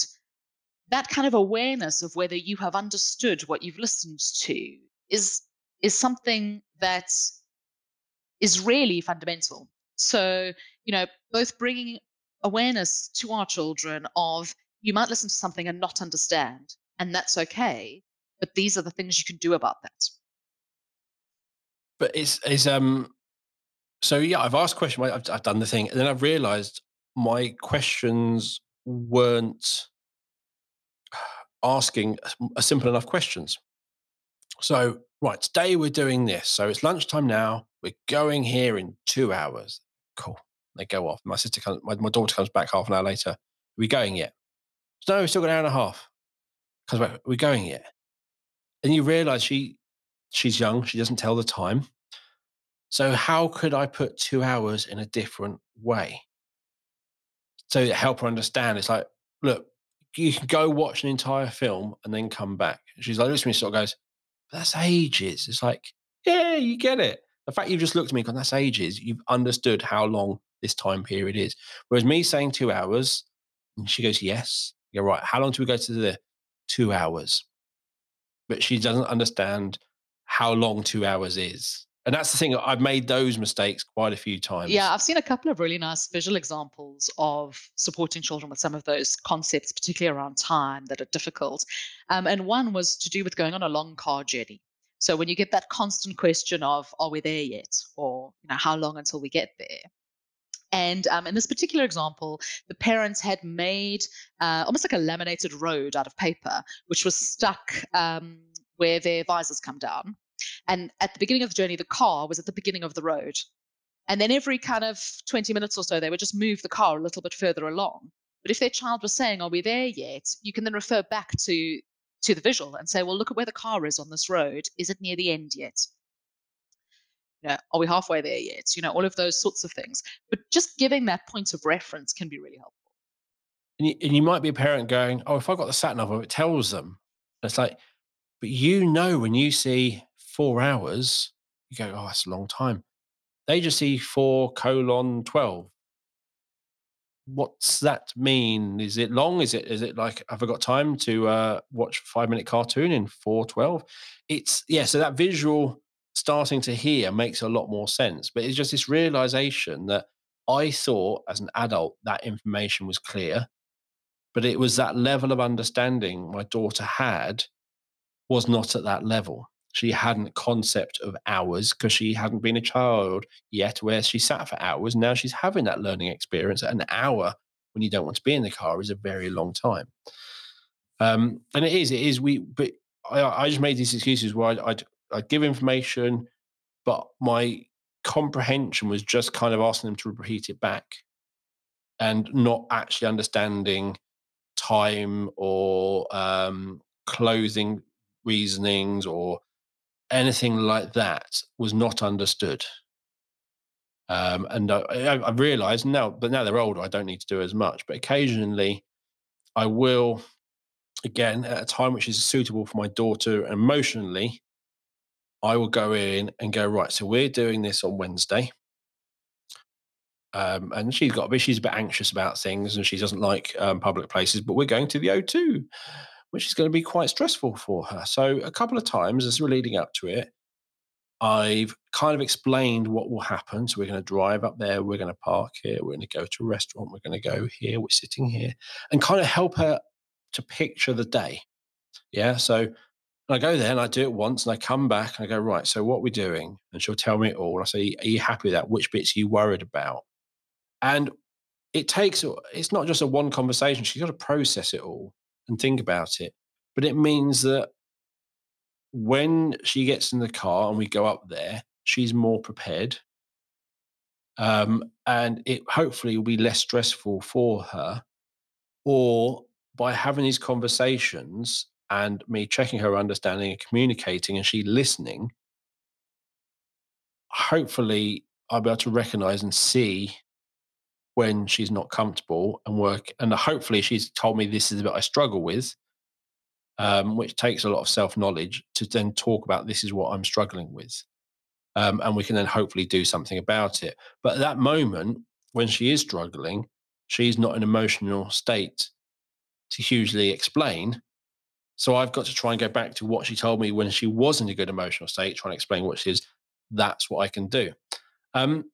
that kind of awareness of whether you have understood what you've listened to is is something that is really fundamental. So, you know, both bringing awareness to our children of you might listen to something and not understand, and that's okay, but these are the things you can do about that. But it's is um so yeah, I've asked questions, I've, I've done the thing, and then I've realized my questions weren't asking a simple enough questions. So, right, today we're doing this. So it's lunchtime now. We're going here in two hours. Cool. They go off. My sister comes, my, my daughter comes back half an hour later. Are we going yet? No, we've still got an hour and a half. Comes back, are we going yet? And you realize she she's young, she doesn't tell the time. So how could I put two hours in a different way? To help her understand. It's like, look, you can go watch an entire film and then come back. She's like, looks at me, sort of goes, that's ages. It's like, yeah, you get it. The fact you've just looked at me, and that's ages. You've understood how long this time period is. Whereas me saying two hours, and she goes, yes. You're right. How long do we go to the two hours? But she doesn't understand how long two hours is. And that's the thing. I've made those mistakes quite a few times. Yeah, I've seen a couple of really nice visual examples of supporting children with some of those concepts, particularly around time that are difficult. Um, and one was to do with going on a long car journey. So when you get that constant question of, "Are we there yet?" or you know, "How long until we get there?" And um, in this particular example, the parents had made uh, almost like a laminated road out of paper, which was stuck um, where their visors come down. And at the beginning of the journey, the car was at the beginning of the road. And then every kind of 20 minutes or so, they would just move the car a little bit further along. But if their child was saying, Are we there yet? you can then refer back to to the visual and say, Well, look at where the car is on this road. Is it near the end yet? You know, are we halfway there yet? You know, all of those sorts of things. But just giving that point of reference can be really helpful. And you, and you might be a parent going, Oh, if I got the sat nav, it tells them. It's like, but you know, when you see four hours, you go, Oh, that's a long time. They just see four colon 12 what's that mean? Is it long? Is it is it like have I got time to uh, watch five minute cartoon in four twelve? It's yeah. So that visual starting to hear makes a lot more sense. But it's just this realization that I thought as an adult that information was clear, but it was that level of understanding my daughter had was not at that level she hadn't concept of hours because she hadn't been a child yet where she sat for hours now she's having that learning experience an hour when you don't want to be in the car is a very long time. Um, and it is it is we but i, I just made these excuses where I'd, I'd, I'd give information but my comprehension was just kind of asking them to repeat it back and not actually understanding time or um, closing reasonings or anything like that was not understood. Um, and I, I, realized now, but now they're older, I don't need to do as much. But occasionally, I will, again, at a time which is suitable for my daughter emotionally, I will go in and go, right, so we're doing this on Wednesday. Um, and she's got a bit, she's a bit anxious about things and she doesn't like um, public places, but we're going to the O2 which is going to be quite stressful for her. So, a couple of times as we're leading up to it, I've kind of explained what will happen. So, we're going to drive up there, we're going to park here, we're going to go to a restaurant, we're going to go here, we're sitting here, and kind of help her to picture the day. Yeah. So, I go there and I do it once and I come back and I go, right, so what we're doing? And she'll tell me it all. And I say, Are you happy with that? Which bits are you worried about? And it takes, it's not just a one conversation. She's got to process it all and think about it. But it means that when she gets in the car and we go up there, she's more prepared. Um, and it hopefully will be less stressful for her. Or by having these conversations and me checking her understanding and communicating and she listening, hopefully I'll be able to recognize and see when she's not comfortable and work. And hopefully, she's told me this is what I struggle with, um, which takes a lot of self knowledge to then talk about this is what I'm struggling with. Um, and we can then hopefully do something about it. But at that moment, when she is struggling, she's not in emotional state to hugely explain. So I've got to try and go back to what she told me when she was in a good emotional state, trying to explain what she is. That's what I can do. Um,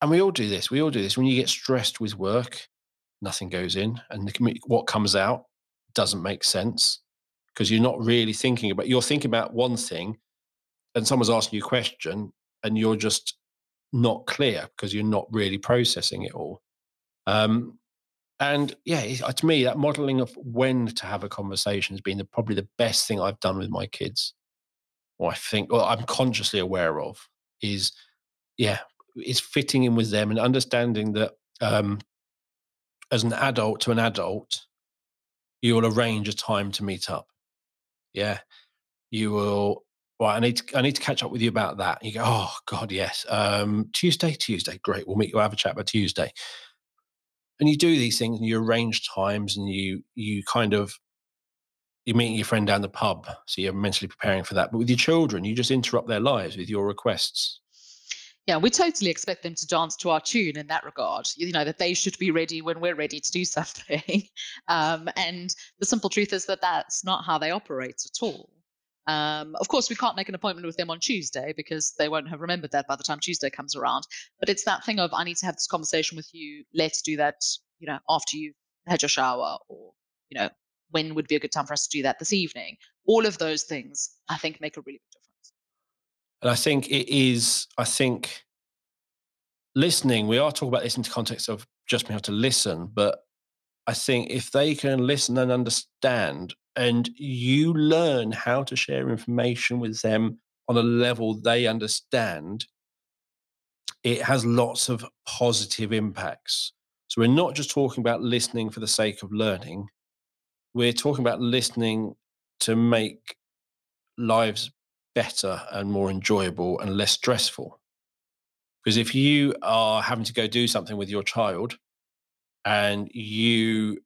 and we all do this. We all do this. When you get stressed with work, nothing goes in, and the, what comes out doesn't make sense because you're not really thinking about. You're thinking about one thing, and someone's asking you a question, and you're just not clear because you're not really processing it all. Um, and yeah, to me, that modeling of when to have a conversation has been the, probably the best thing I've done with my kids. Or I think, or I'm consciously aware of is, yeah, is fitting in with them and understanding that um, as an adult to an adult, you will arrange a time to meet up. Yeah, you will. Well, I need to. I need to catch up with you about that. You go, oh God, yes. Um, Tuesday, Tuesday, great. We'll meet. We'll have a chat about Tuesday. And you do these things, and you arrange times, and you you kind of you're meeting your friend down the pub, so you're mentally preparing for that. But with your children, you just interrupt their lives with your requests yeah, we totally expect them to dance to our tune in that regard. You know that they should be ready when we're ready to do something. um, and the simple truth is that that's not how they operate at all. Um, of course, we can't make an appointment with them on Tuesday because they won't have remembered that by the time Tuesday comes around. But it's that thing of I need to have this conversation with you. Let's do that. You know, after you've had your shower, or you know, when would be a good time for us to do that this evening? All of those things, I think, make a really. And I think it is, I think listening, we are talking about this in the context of just being able to listen, but I think if they can listen and understand and you learn how to share information with them on a level they understand, it has lots of positive impacts. So we're not just talking about listening for the sake of learning. We're talking about listening to make lives better and more enjoyable and less stressful. Because if you are having to go do something with your child and you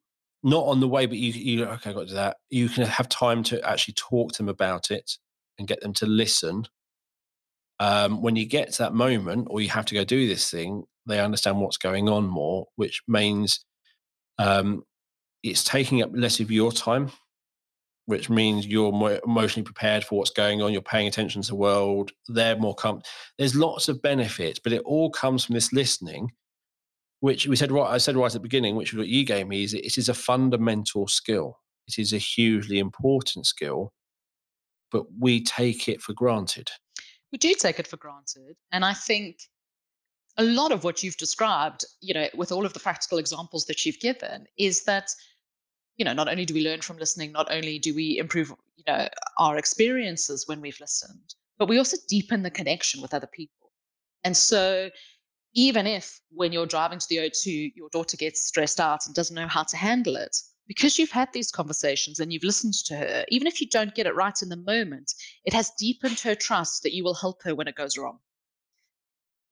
not on the way, but you you okay, I got to do that. You can have time to actually talk to them about it and get them to listen. Um, when you get to that moment, or you have to go do this thing, they understand what's going on more, which means um, it's taking up less of your time, which means you're more emotionally prepared for what's going on. You're paying attention to the world. They're more comfortable. There's lots of benefits, but it all comes from this listening which we said right I said right at the beginning, which what you gave me is it is a fundamental skill. It is a hugely important skill, but we take it for granted. We do take it for granted. And I think a lot of what you've described, you know, with all of the practical examples that you've given, is that, you know, not only do we learn from listening, not only do we improve, you know, our experiences when we've listened, but we also deepen the connection with other people. And so even if when you're driving to the O2, your daughter gets stressed out and doesn't know how to handle it, because you've had these conversations and you've listened to her, even if you don't get it right in the moment, it has deepened her trust that you will help her when it goes wrong.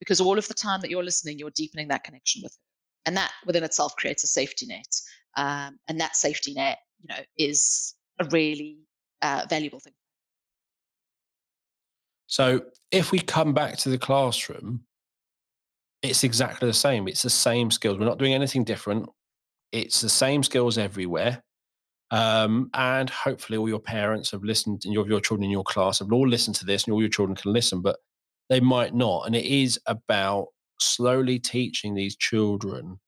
Because all of the time that you're listening, you're deepening that connection with her. And that within itself creates a safety net. Um, and that safety net, you know, is a really uh, valuable thing. So if we come back to the classroom, it's exactly the same. It's the same skills. We're not doing anything different. It's the same skills everywhere. Um, and hopefully, all your parents have listened, and your, your children in your class have all listened to this, and all your children can listen, but they might not. And it is about slowly teaching these children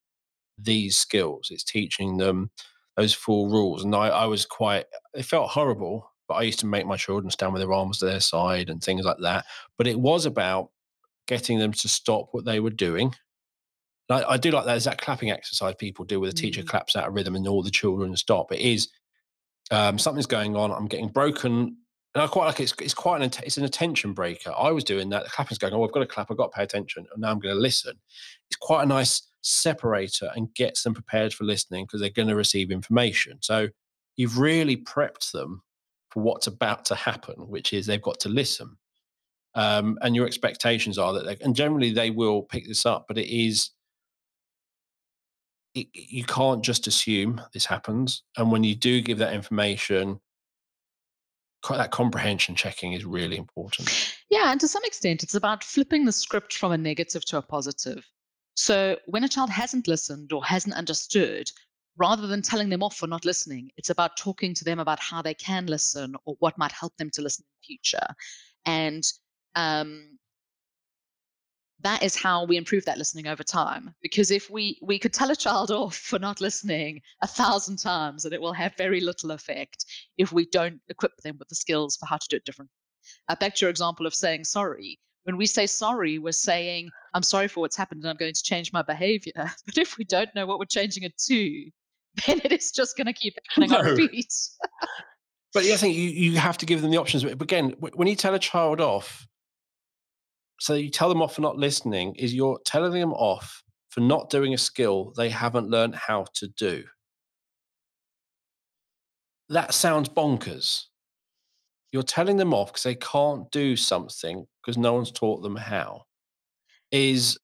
these skills. It's teaching them those four rules. And I, I was quite, it felt horrible, but I used to make my children stand with their arms to their side and things like that. But it was about getting them to stop what they were doing. I, I do like that. Is that clapping exercise people do where the teacher mm. claps out a rhythm and all the children stop? It is um, something's going on. I'm getting broken. And I quite like it. It's, it's quite an it's an attention breaker. I was doing that. The clapping's going. Oh, I've got to clap. I've got to pay attention. And now I'm going to listen. It's quite a nice separator and gets them prepared for listening because they're going to receive information. So you've really prepped them for what's about to happen, which is they've got to listen um, and your expectations are that and generally they will pick this up but it is it, you can't just assume this happens and when you do give that information that comprehension checking is really important. Yeah and to some extent it's about flipping the script from a negative to a positive. So when a child hasn't listened or hasn't understood rather than telling them off for not listening it's about talking to them about how they can listen or what might help them to listen in the future. And um, that is how we improve that listening over time. Because if we we could tell a child off for not listening a thousand times and it will have very little effect if we don't equip them with the skills for how to do it differently uh, back to your example of saying sorry. When we say sorry we're saying i'm sorry for what's happened and i'm going to change my behavior. But if we don't know what we're changing it to then it is just going to keep happening no. on repeat but yeah, I think you, you have to give them the options. But again, when you tell a child off, so you tell them off for not listening is you're telling them off for not doing a skill they haven't learned how to do. That sounds bonkers. You're telling them off because they can't do something because no one's taught them how. Is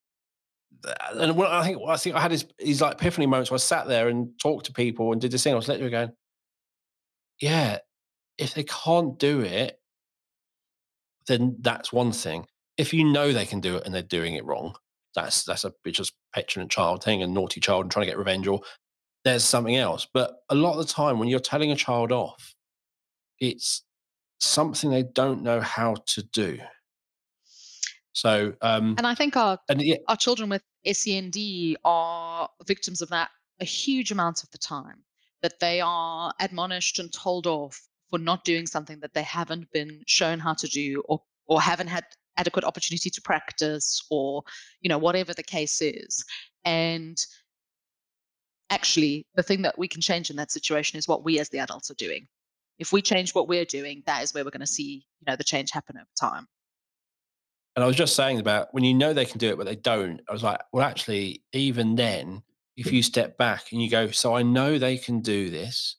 and what I think I think I had these, these like epiphany moments where I sat there and talked to people and did this thing. I was literally going, yeah, if they can't do it, then that's one thing if you know they can do it and they're doing it wrong, that's that's a just petulant child thing, a naughty child and trying to get revenge, or there's something else. But a lot of the time, when you're telling a child off, it's something they don't know how to do. So, um, and I think our and, yeah. our children with SEND are victims of that a huge amount of the time. That they are admonished and told off for not doing something that they haven't been shown how to do or or haven't had adequate opportunity to practice or you know whatever the case is and actually the thing that we can change in that situation is what we as the adults are doing if we change what we're doing, that is where we're going to see, you know, the change happen over time. And I was just saying about when you know they can do it, but they don't. I was like, well, actually, even then, if you step back and you go, so I know they can do this,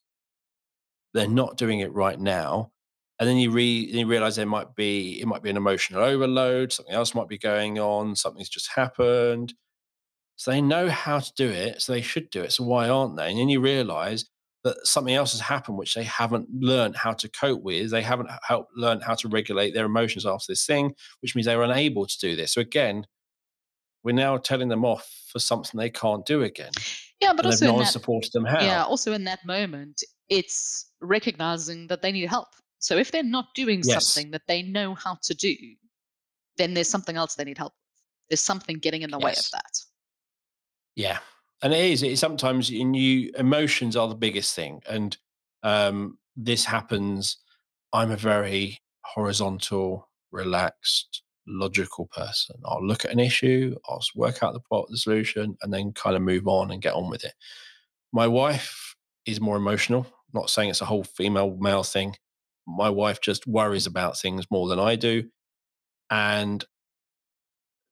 they're not doing it right now. And then you, re, you realize there might be, it might be an emotional overload, something else might be going on, something's just happened. So they know how to do it, so they should do it. So why aren't they? And then you realize that something else has happened which they haven't learned how to cope with. They haven't helped learn how to regulate their emotions after this thing, which means they were unable to do this. So again, we're now telling them off for something they can't do again. Yeah, but also no one supported them how. Yeah, also in that moment, it's recognizing that they need help. So if they're not doing yes. something that they know how to do, then there's something else they need help with. There's something getting in the yes. way of that. Yeah, and it is. It sometimes in you emotions are the biggest thing, and um, this happens. I'm a very horizontal, relaxed, logical person. I'll look at an issue, I'll work out the plot, the solution, and then kind of move on and get on with it. My wife is more emotional. I'm not saying it's a whole female male thing. My wife just worries about things more than I do, and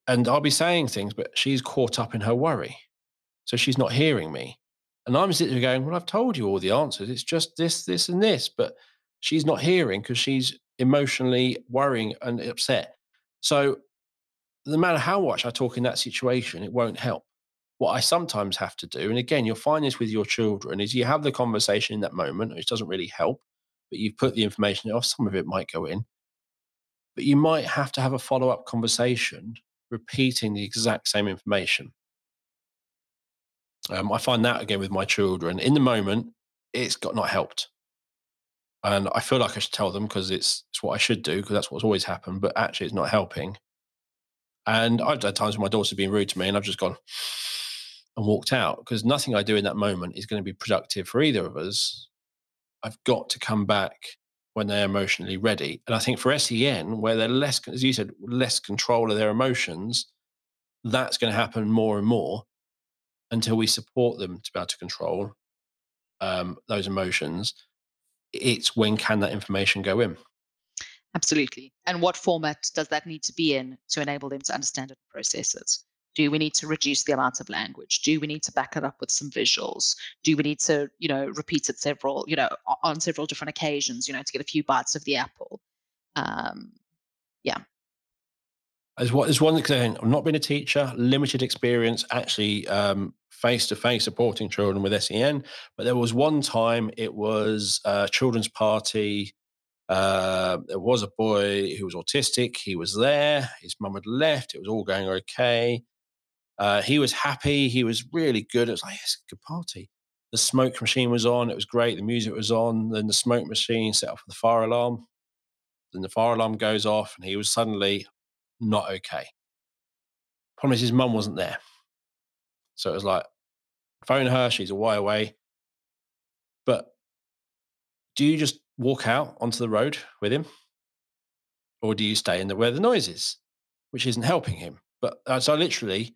and I'll be saying things, but she's caught up in her worry. So she's not hearing me. And I'm sitting there going, Well, I've told you all the answers. It's just this, this, and this. But she's not hearing because she's emotionally worrying and upset. So no matter how much I talk in that situation, it won't help. What I sometimes have to do, and again, you'll find this with your children, is you have the conversation in that moment, which doesn't really help, but you've put the information off, some of it might go in. But you might have to have a follow up conversation repeating the exact same information. Um, I find that again with my children. In the moment, it's got not helped. And I feel like I should tell them because it's it's what I should do because that's what's always happened. But actually, it's not helping. And I've had times when my daughter's been rude to me, and I've just gone and walked out because nothing I do in that moment is going to be productive for either of us. I've got to come back when they're emotionally ready. And I think for SEN, where they're less, as you said, less control of their emotions, that's going to happen more and more until we support them to be able to control um, those emotions, it's when can that information go in? Absolutely. And what format does that need to be in to enable them to understand and process it? Do we need to reduce the amount of language? Do we need to back it up with some visuals? Do we need to, you know, repeat it several, you know, on several different occasions, you know, to get a few bites of the apple? Um, yeah, as what as one thing, I've not been a teacher, limited experience actually face to face supporting children with SEN. But there was one time it was a children's party. Uh, there was a boy who was autistic. He was there. His mum had left. It was all going okay. Uh, he was happy. He was really good. It was like, it's a good party. The smoke machine was on. It was great. The music was on. Then the smoke machine set off the fire alarm. Then the fire alarm goes off, and he was suddenly not okay. Problem is, his mum wasn't there. So it was like, phone her, she's a way away. But do you just walk out onto the road with him? Or do you stay in the where the noise is, which isn't helping him? But uh, so literally,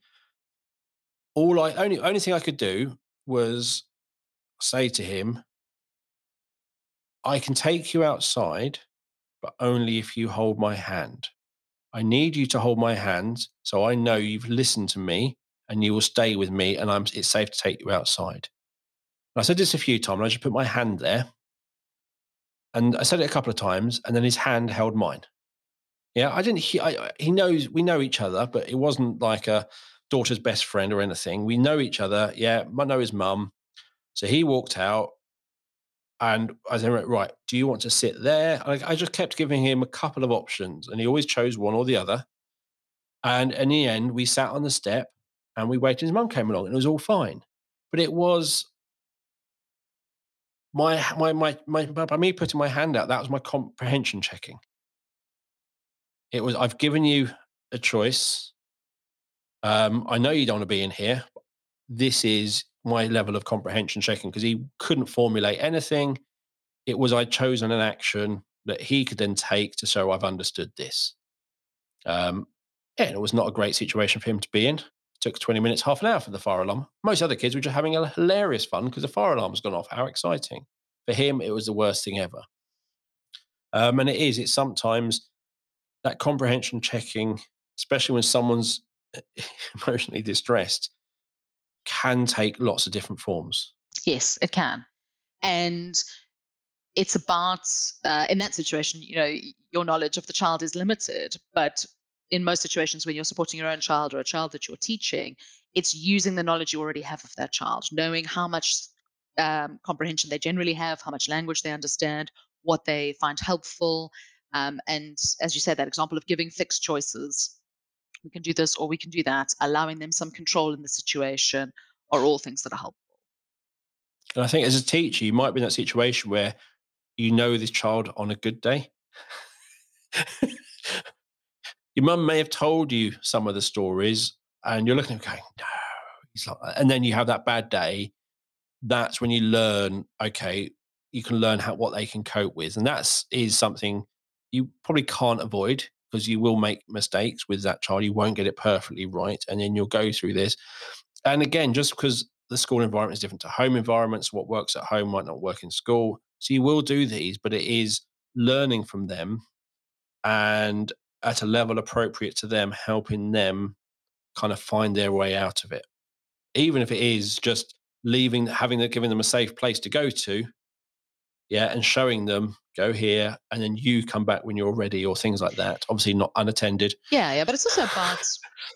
all I only only thing I could do was say to him, I can take you outside, but only if you hold my hand. I need you to hold my hand so I know you've listened to me and you will stay with me and I'm, it's safe to take you outside. And I said this a few times. I just put my hand there and I said it a couple of times and then his hand held mine. Yeah, I didn't. He, I, he knows we know each other, but it wasn't like a daughter's best friend or anything. We know each other. Yeah, I know his mum. So he walked out. And I said, right, do you want to sit there? I, I, just kept giving him a couple of options, and he always chose one or the other. And in the end, we sat on the step and we waited. His mum came along, and it was all fine. But it was my my my my by me putting my hand out. That was my comprehension checking. It was I've given you a choice. Um, I know you don't want to be in here. This is my level of comprehension checking because he couldn't formulate anything. It was I'd chosen an action that he could then take to show I've understood this. Um, yeah, it was not a great situation for him to be in. It took 20 minutes, half an hour for the fire alarm. Most other kids were just having a hilarious fun because the fire alarm has gone off. How exciting. For him, it was the worst thing ever. Um, and it is, it's sometimes that comprehension checking, especially when someone's emotionally distressed, can take lots of different forms. Yes, it can. And it's about, uh, in that situation, you know, your knowledge of the child is limited. But in most situations, when you're supporting your own child or a child that you're teaching, it's using the knowledge you already have of that child, knowing how much um, comprehension they generally have, how much language they understand, what they find helpful. Um, and as you said, that example of giving fixed choices we can do this or we can do that, allowing them some control in the situation are all things that are helpful. And I think as a teacher, you might be in that situation where you know this child on a good day. Your mum may have told you some of the stories, and you're looking at going, no, he's like, and then you have that bad day. That's when you learn, okay, you can learn how what they can cope with. And that's is something you probably can't avoid because you will make mistakes with that child. You won't get it perfectly right. And then you'll go through this. And again, just because the school environment is different to home environments, what works at home might not work in school. So you will do these, but it is learning from them and at a level appropriate to them, helping them kind of find their way out of it. Even if it is just leaving, having giving them a safe place to go to, yeah, and showing them go here, and then you come back when you're ready, or things like that. Obviously, not unattended. Yeah, yeah, but it's also about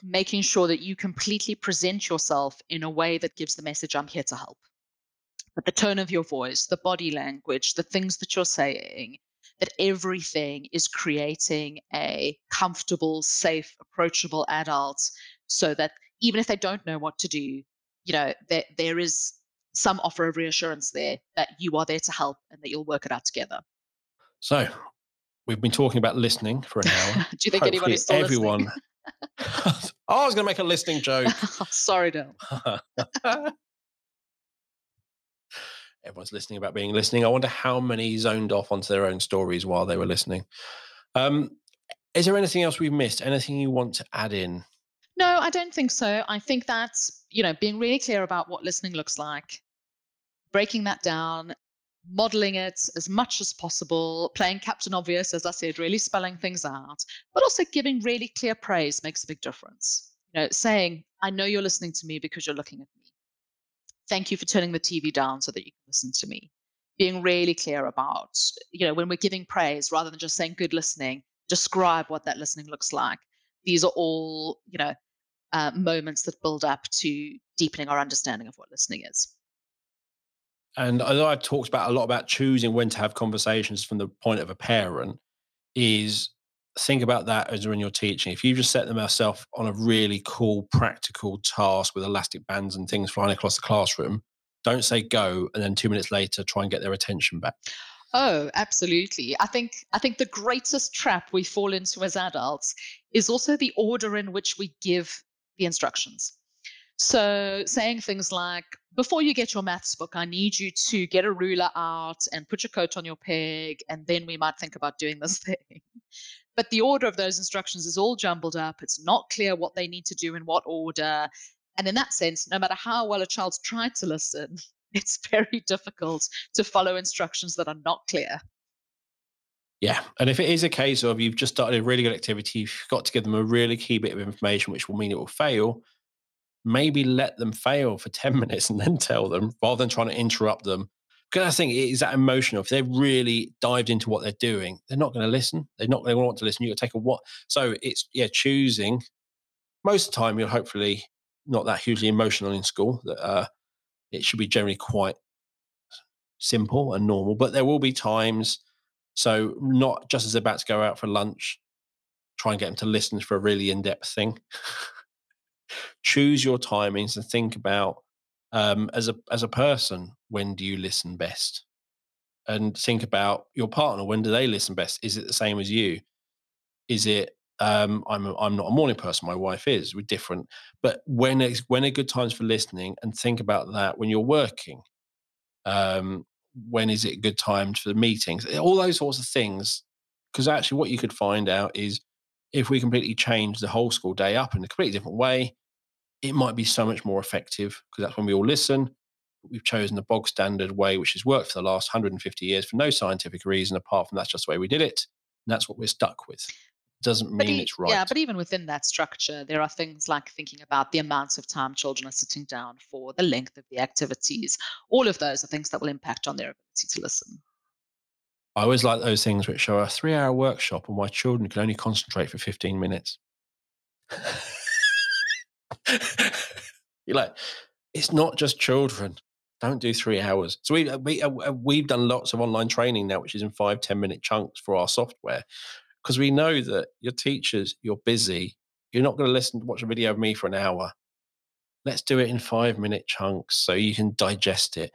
making sure that you completely present yourself in a way that gives the message I'm here to help. But the tone of your voice, the body language, the things that you're saying, that everything is creating a comfortable, safe, approachable adult so that even if they don't know what to do, you know, there, there is some offer of reassurance there that you are there to help and that you'll work it out together. So we've been talking about listening for an hour. Do you think Hopefully anybody's still everyone? oh, I was going to make a listening joke. Sorry, Dale. Everyone's listening about being listening. I wonder how many zoned off onto their own stories while they were listening. Um, is there anything else we've missed? Anything you want to add in? No, I don't think so. I think that's, you know, being really clear about what listening looks like, breaking that down, modeling it as much as possible, playing Captain Obvious, as I said, really spelling things out, but also giving really clear praise makes a big difference. You know, saying, I know you're listening to me because you're looking at me. Thank you for turning the TV down so that you can listen to me. Being really clear about, you know, when we're giving praise, rather than just saying good listening, describe what that listening looks like. These are all, you know, uh, moments that build up to deepening our understanding of what listening is. And although I've talked about a lot about choosing when to have conversations from the point of a parent, is think about that as when you're teaching. If you just set them yourself on a really cool, practical task with elastic bands and things flying across the classroom, don't say go and then two minutes later try and get their attention back. Oh, absolutely. I think I think the greatest trap we fall into as adults is also the order in which we give the instructions. So saying things like, before you get your maths book, I need you to get a ruler out and put your coat on your peg, and then we might think about doing this thing. But the order of those instructions is all jumbled up. It's not clear what they need to do in what order. And in that sense, no matter how well a child's tried to listen, it's very difficult to follow instructions that are not clear. Yeah. And if it is a case of you've just started a really good activity, you've got to give them a really key bit of information, which will mean it will fail, maybe let them fail for 10 minutes and then tell them rather than trying to interrupt them. Because I think it is that emotional. If they're really dived into what they're doing, they're not going to listen. They're not going to want to listen. You got to take a what? So it's, yeah, choosing. Most of the time, you're hopefully not that hugely emotional in school. That uh, it should be generally quite simple and normal. But there will be times. So not just as they're about to go out for lunch, try and get them to listen for a really in-depth thing. choose your timings and think about um, as a as a person when do you listen best and think about your partner when do they listen best is it the same as you is it um, I'm a, I'm not a morning person. My wife is. We're different. But when it's when are good times for listening, and think about that when you're working. Um, when is it good times for meetings? All those sorts of things. Because actually, what you could find out is if we completely change the whole school day up in a completely different way, it might be so much more effective because that's when we all listen. we've chosen the bog standard way, which has worked for the last 150 years for no scientific reason apart from that's just the way we did it. And that's what we're stuck with. Doesn't mean e- it's right. Yeah, but even within that structure, there are things like thinking about the amounts of time children are sitting down for, the length of the activities. All of those are things that will impact on their ability to listen. I always like those things which show a three hour workshop and my children can only concentrate for 15 minutes. You're like, it's not just children. Don't do three hours. So we, we, uh, we've done lots of online training now, which is in five ten minute chunks for our software because we know that your teachers, you're busy. You're not going to listen to watch a video of me for an hour. Let's do it in five minute chunks so you can digest it.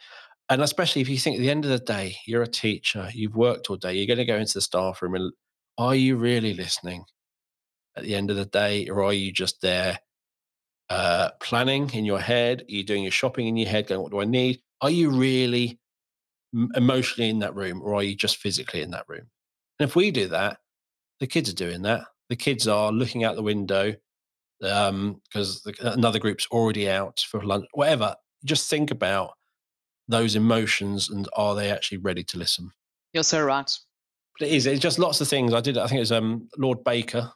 And especially if you think at the end of the day, you're a teacher, you've worked all day, you're going to go into the staff room and are you really listening at the end of the day? Or are you just there uh, planning in your head? Are you doing your shopping in your head, going, what do I need? Are you really emotionally in that room or are you just physically in that room? And if we do that, the kids are doing that. The kids are looking out the window because um, another group's already out for lunch, whatever. Just think about those emotions and are they actually ready to listen? You're so right. But it is. It's just lots of things. I did. I think it was um, Lord Baker,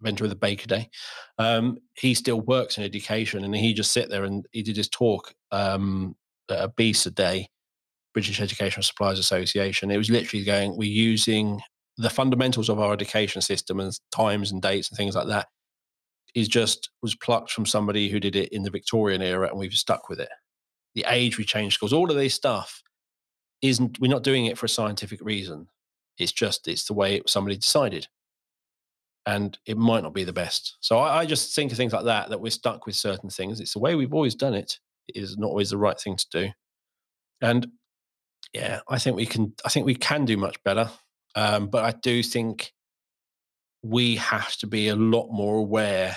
inventor of the Baker Day. Um, he still works in education, and he just sit there and he did his talk um, at a BESA a day, British Educational Suppliers Association. It was literally going, we're using the fundamentals of our education system and times and dates and things like that. Is just was plucked from somebody who did it in the Victorian era, and we've stuck with it the age we change schools, all of this stuff isn't, we're not doing it for a scientific reason. It's just, it's the way somebody decided. And it might not be the best. So I, I just think of things like that, that we're stuck with certain things. It's the way we've always done it. It is not always the right thing to do. And yeah, I think we can, I think we can do much better. Um, but I do think we have to be a lot more aware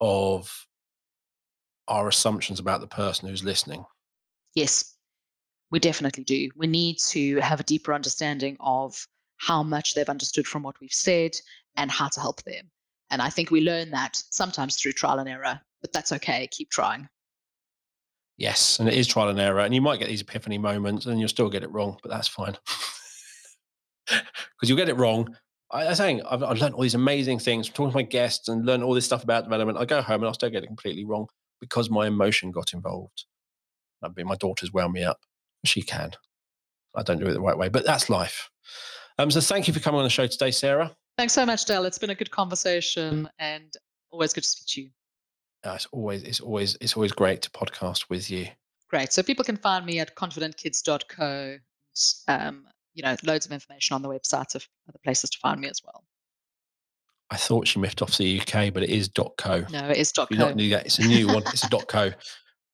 of our assumptions about the person who's listening. Yes, we definitely do. We need to have a deeper understanding of how much they've understood from what we've said and how to help them. And I think we learn that sometimes through trial and error, but that's okay. Keep trying. Yes, and it is trial and error. And you might get these epiphany moments and you'll still get it wrong, but that's fine. Because you'll get it wrong. I, am saying I've, I've learned all these amazing things, from talking to my guests and learn all this stuff about development. I go home and I'll still get it completely wrong because my emotion got involved. I mean, my daughter's wound me up. She can. I don't do it the right way, but that's life. Um, so thank you for coming on the show today, Sarah. Thanks so much, Dale. It's been a good conversation and always good to speak to you. Uh, it's always it's always it's always great to podcast with you. Great. So people can find me at confidentkids.co. Um, you know, loads of information on the website of other places to find me as well. I thought she miffed off the UK, but it is .co. No, it is .co. You're not new yet. It's a new one. It's a .co.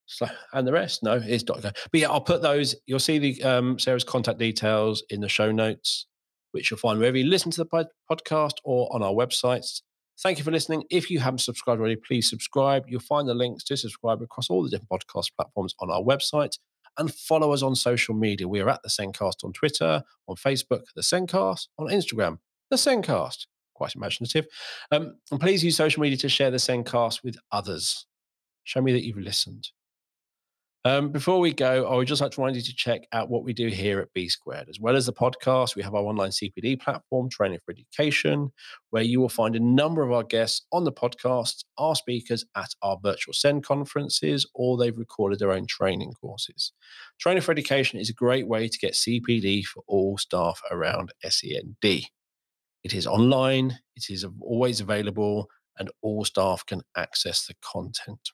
So, and the rest, no, it's .co. But yeah, I'll put those. You'll see the um, Sarah's contact details in the show notes, which you'll find wherever you listen to the pod- podcast or on our websites. Thank you for listening. If you haven't subscribed already, please subscribe. You'll find the links to subscribe across all the different podcast platforms on our website and follow us on social media. We are at the SENcast on Twitter, on Facebook, the SENcast, on Instagram, the SENcast quite imaginative. Um, and please use social media to share the SENcast with others. Show me that you've listened. Um, before we go, I would just like to remind you to check out what we do here at B Squared. As well as the podcast, we have our online CPD platform, Training for Education, where you will find a number of our guests on the podcast, our speakers at our virtual SEND conferences, or they've recorded their own training courses. Training for Education is a great way to get CPD for all staff around SEND. It is online, it is always available, and all staff can access the content.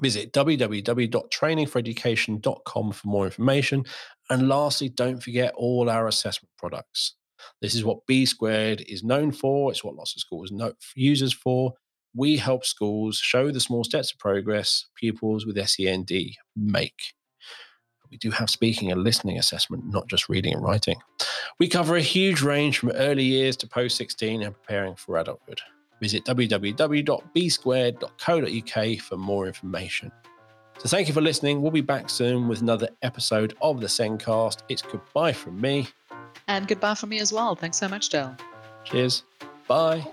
Visit www.trainingforeducation.com for more information. And lastly, don't forget all our assessment products. This is what B Squared is known for. It's what lots of schools know, users for. We help schools show the small steps of progress pupils with SEND make we do have speaking and listening assessment, not just reading and writing. We cover a huge range from early years to post 16 and preparing for adulthood. Visit www.bsquared.co.uk for more information. So thank you for listening. We'll be back soon with another episode of the SENcast. It's goodbye from me. And goodbye from me as well. Thanks so much, Dale. Cheers. Bye.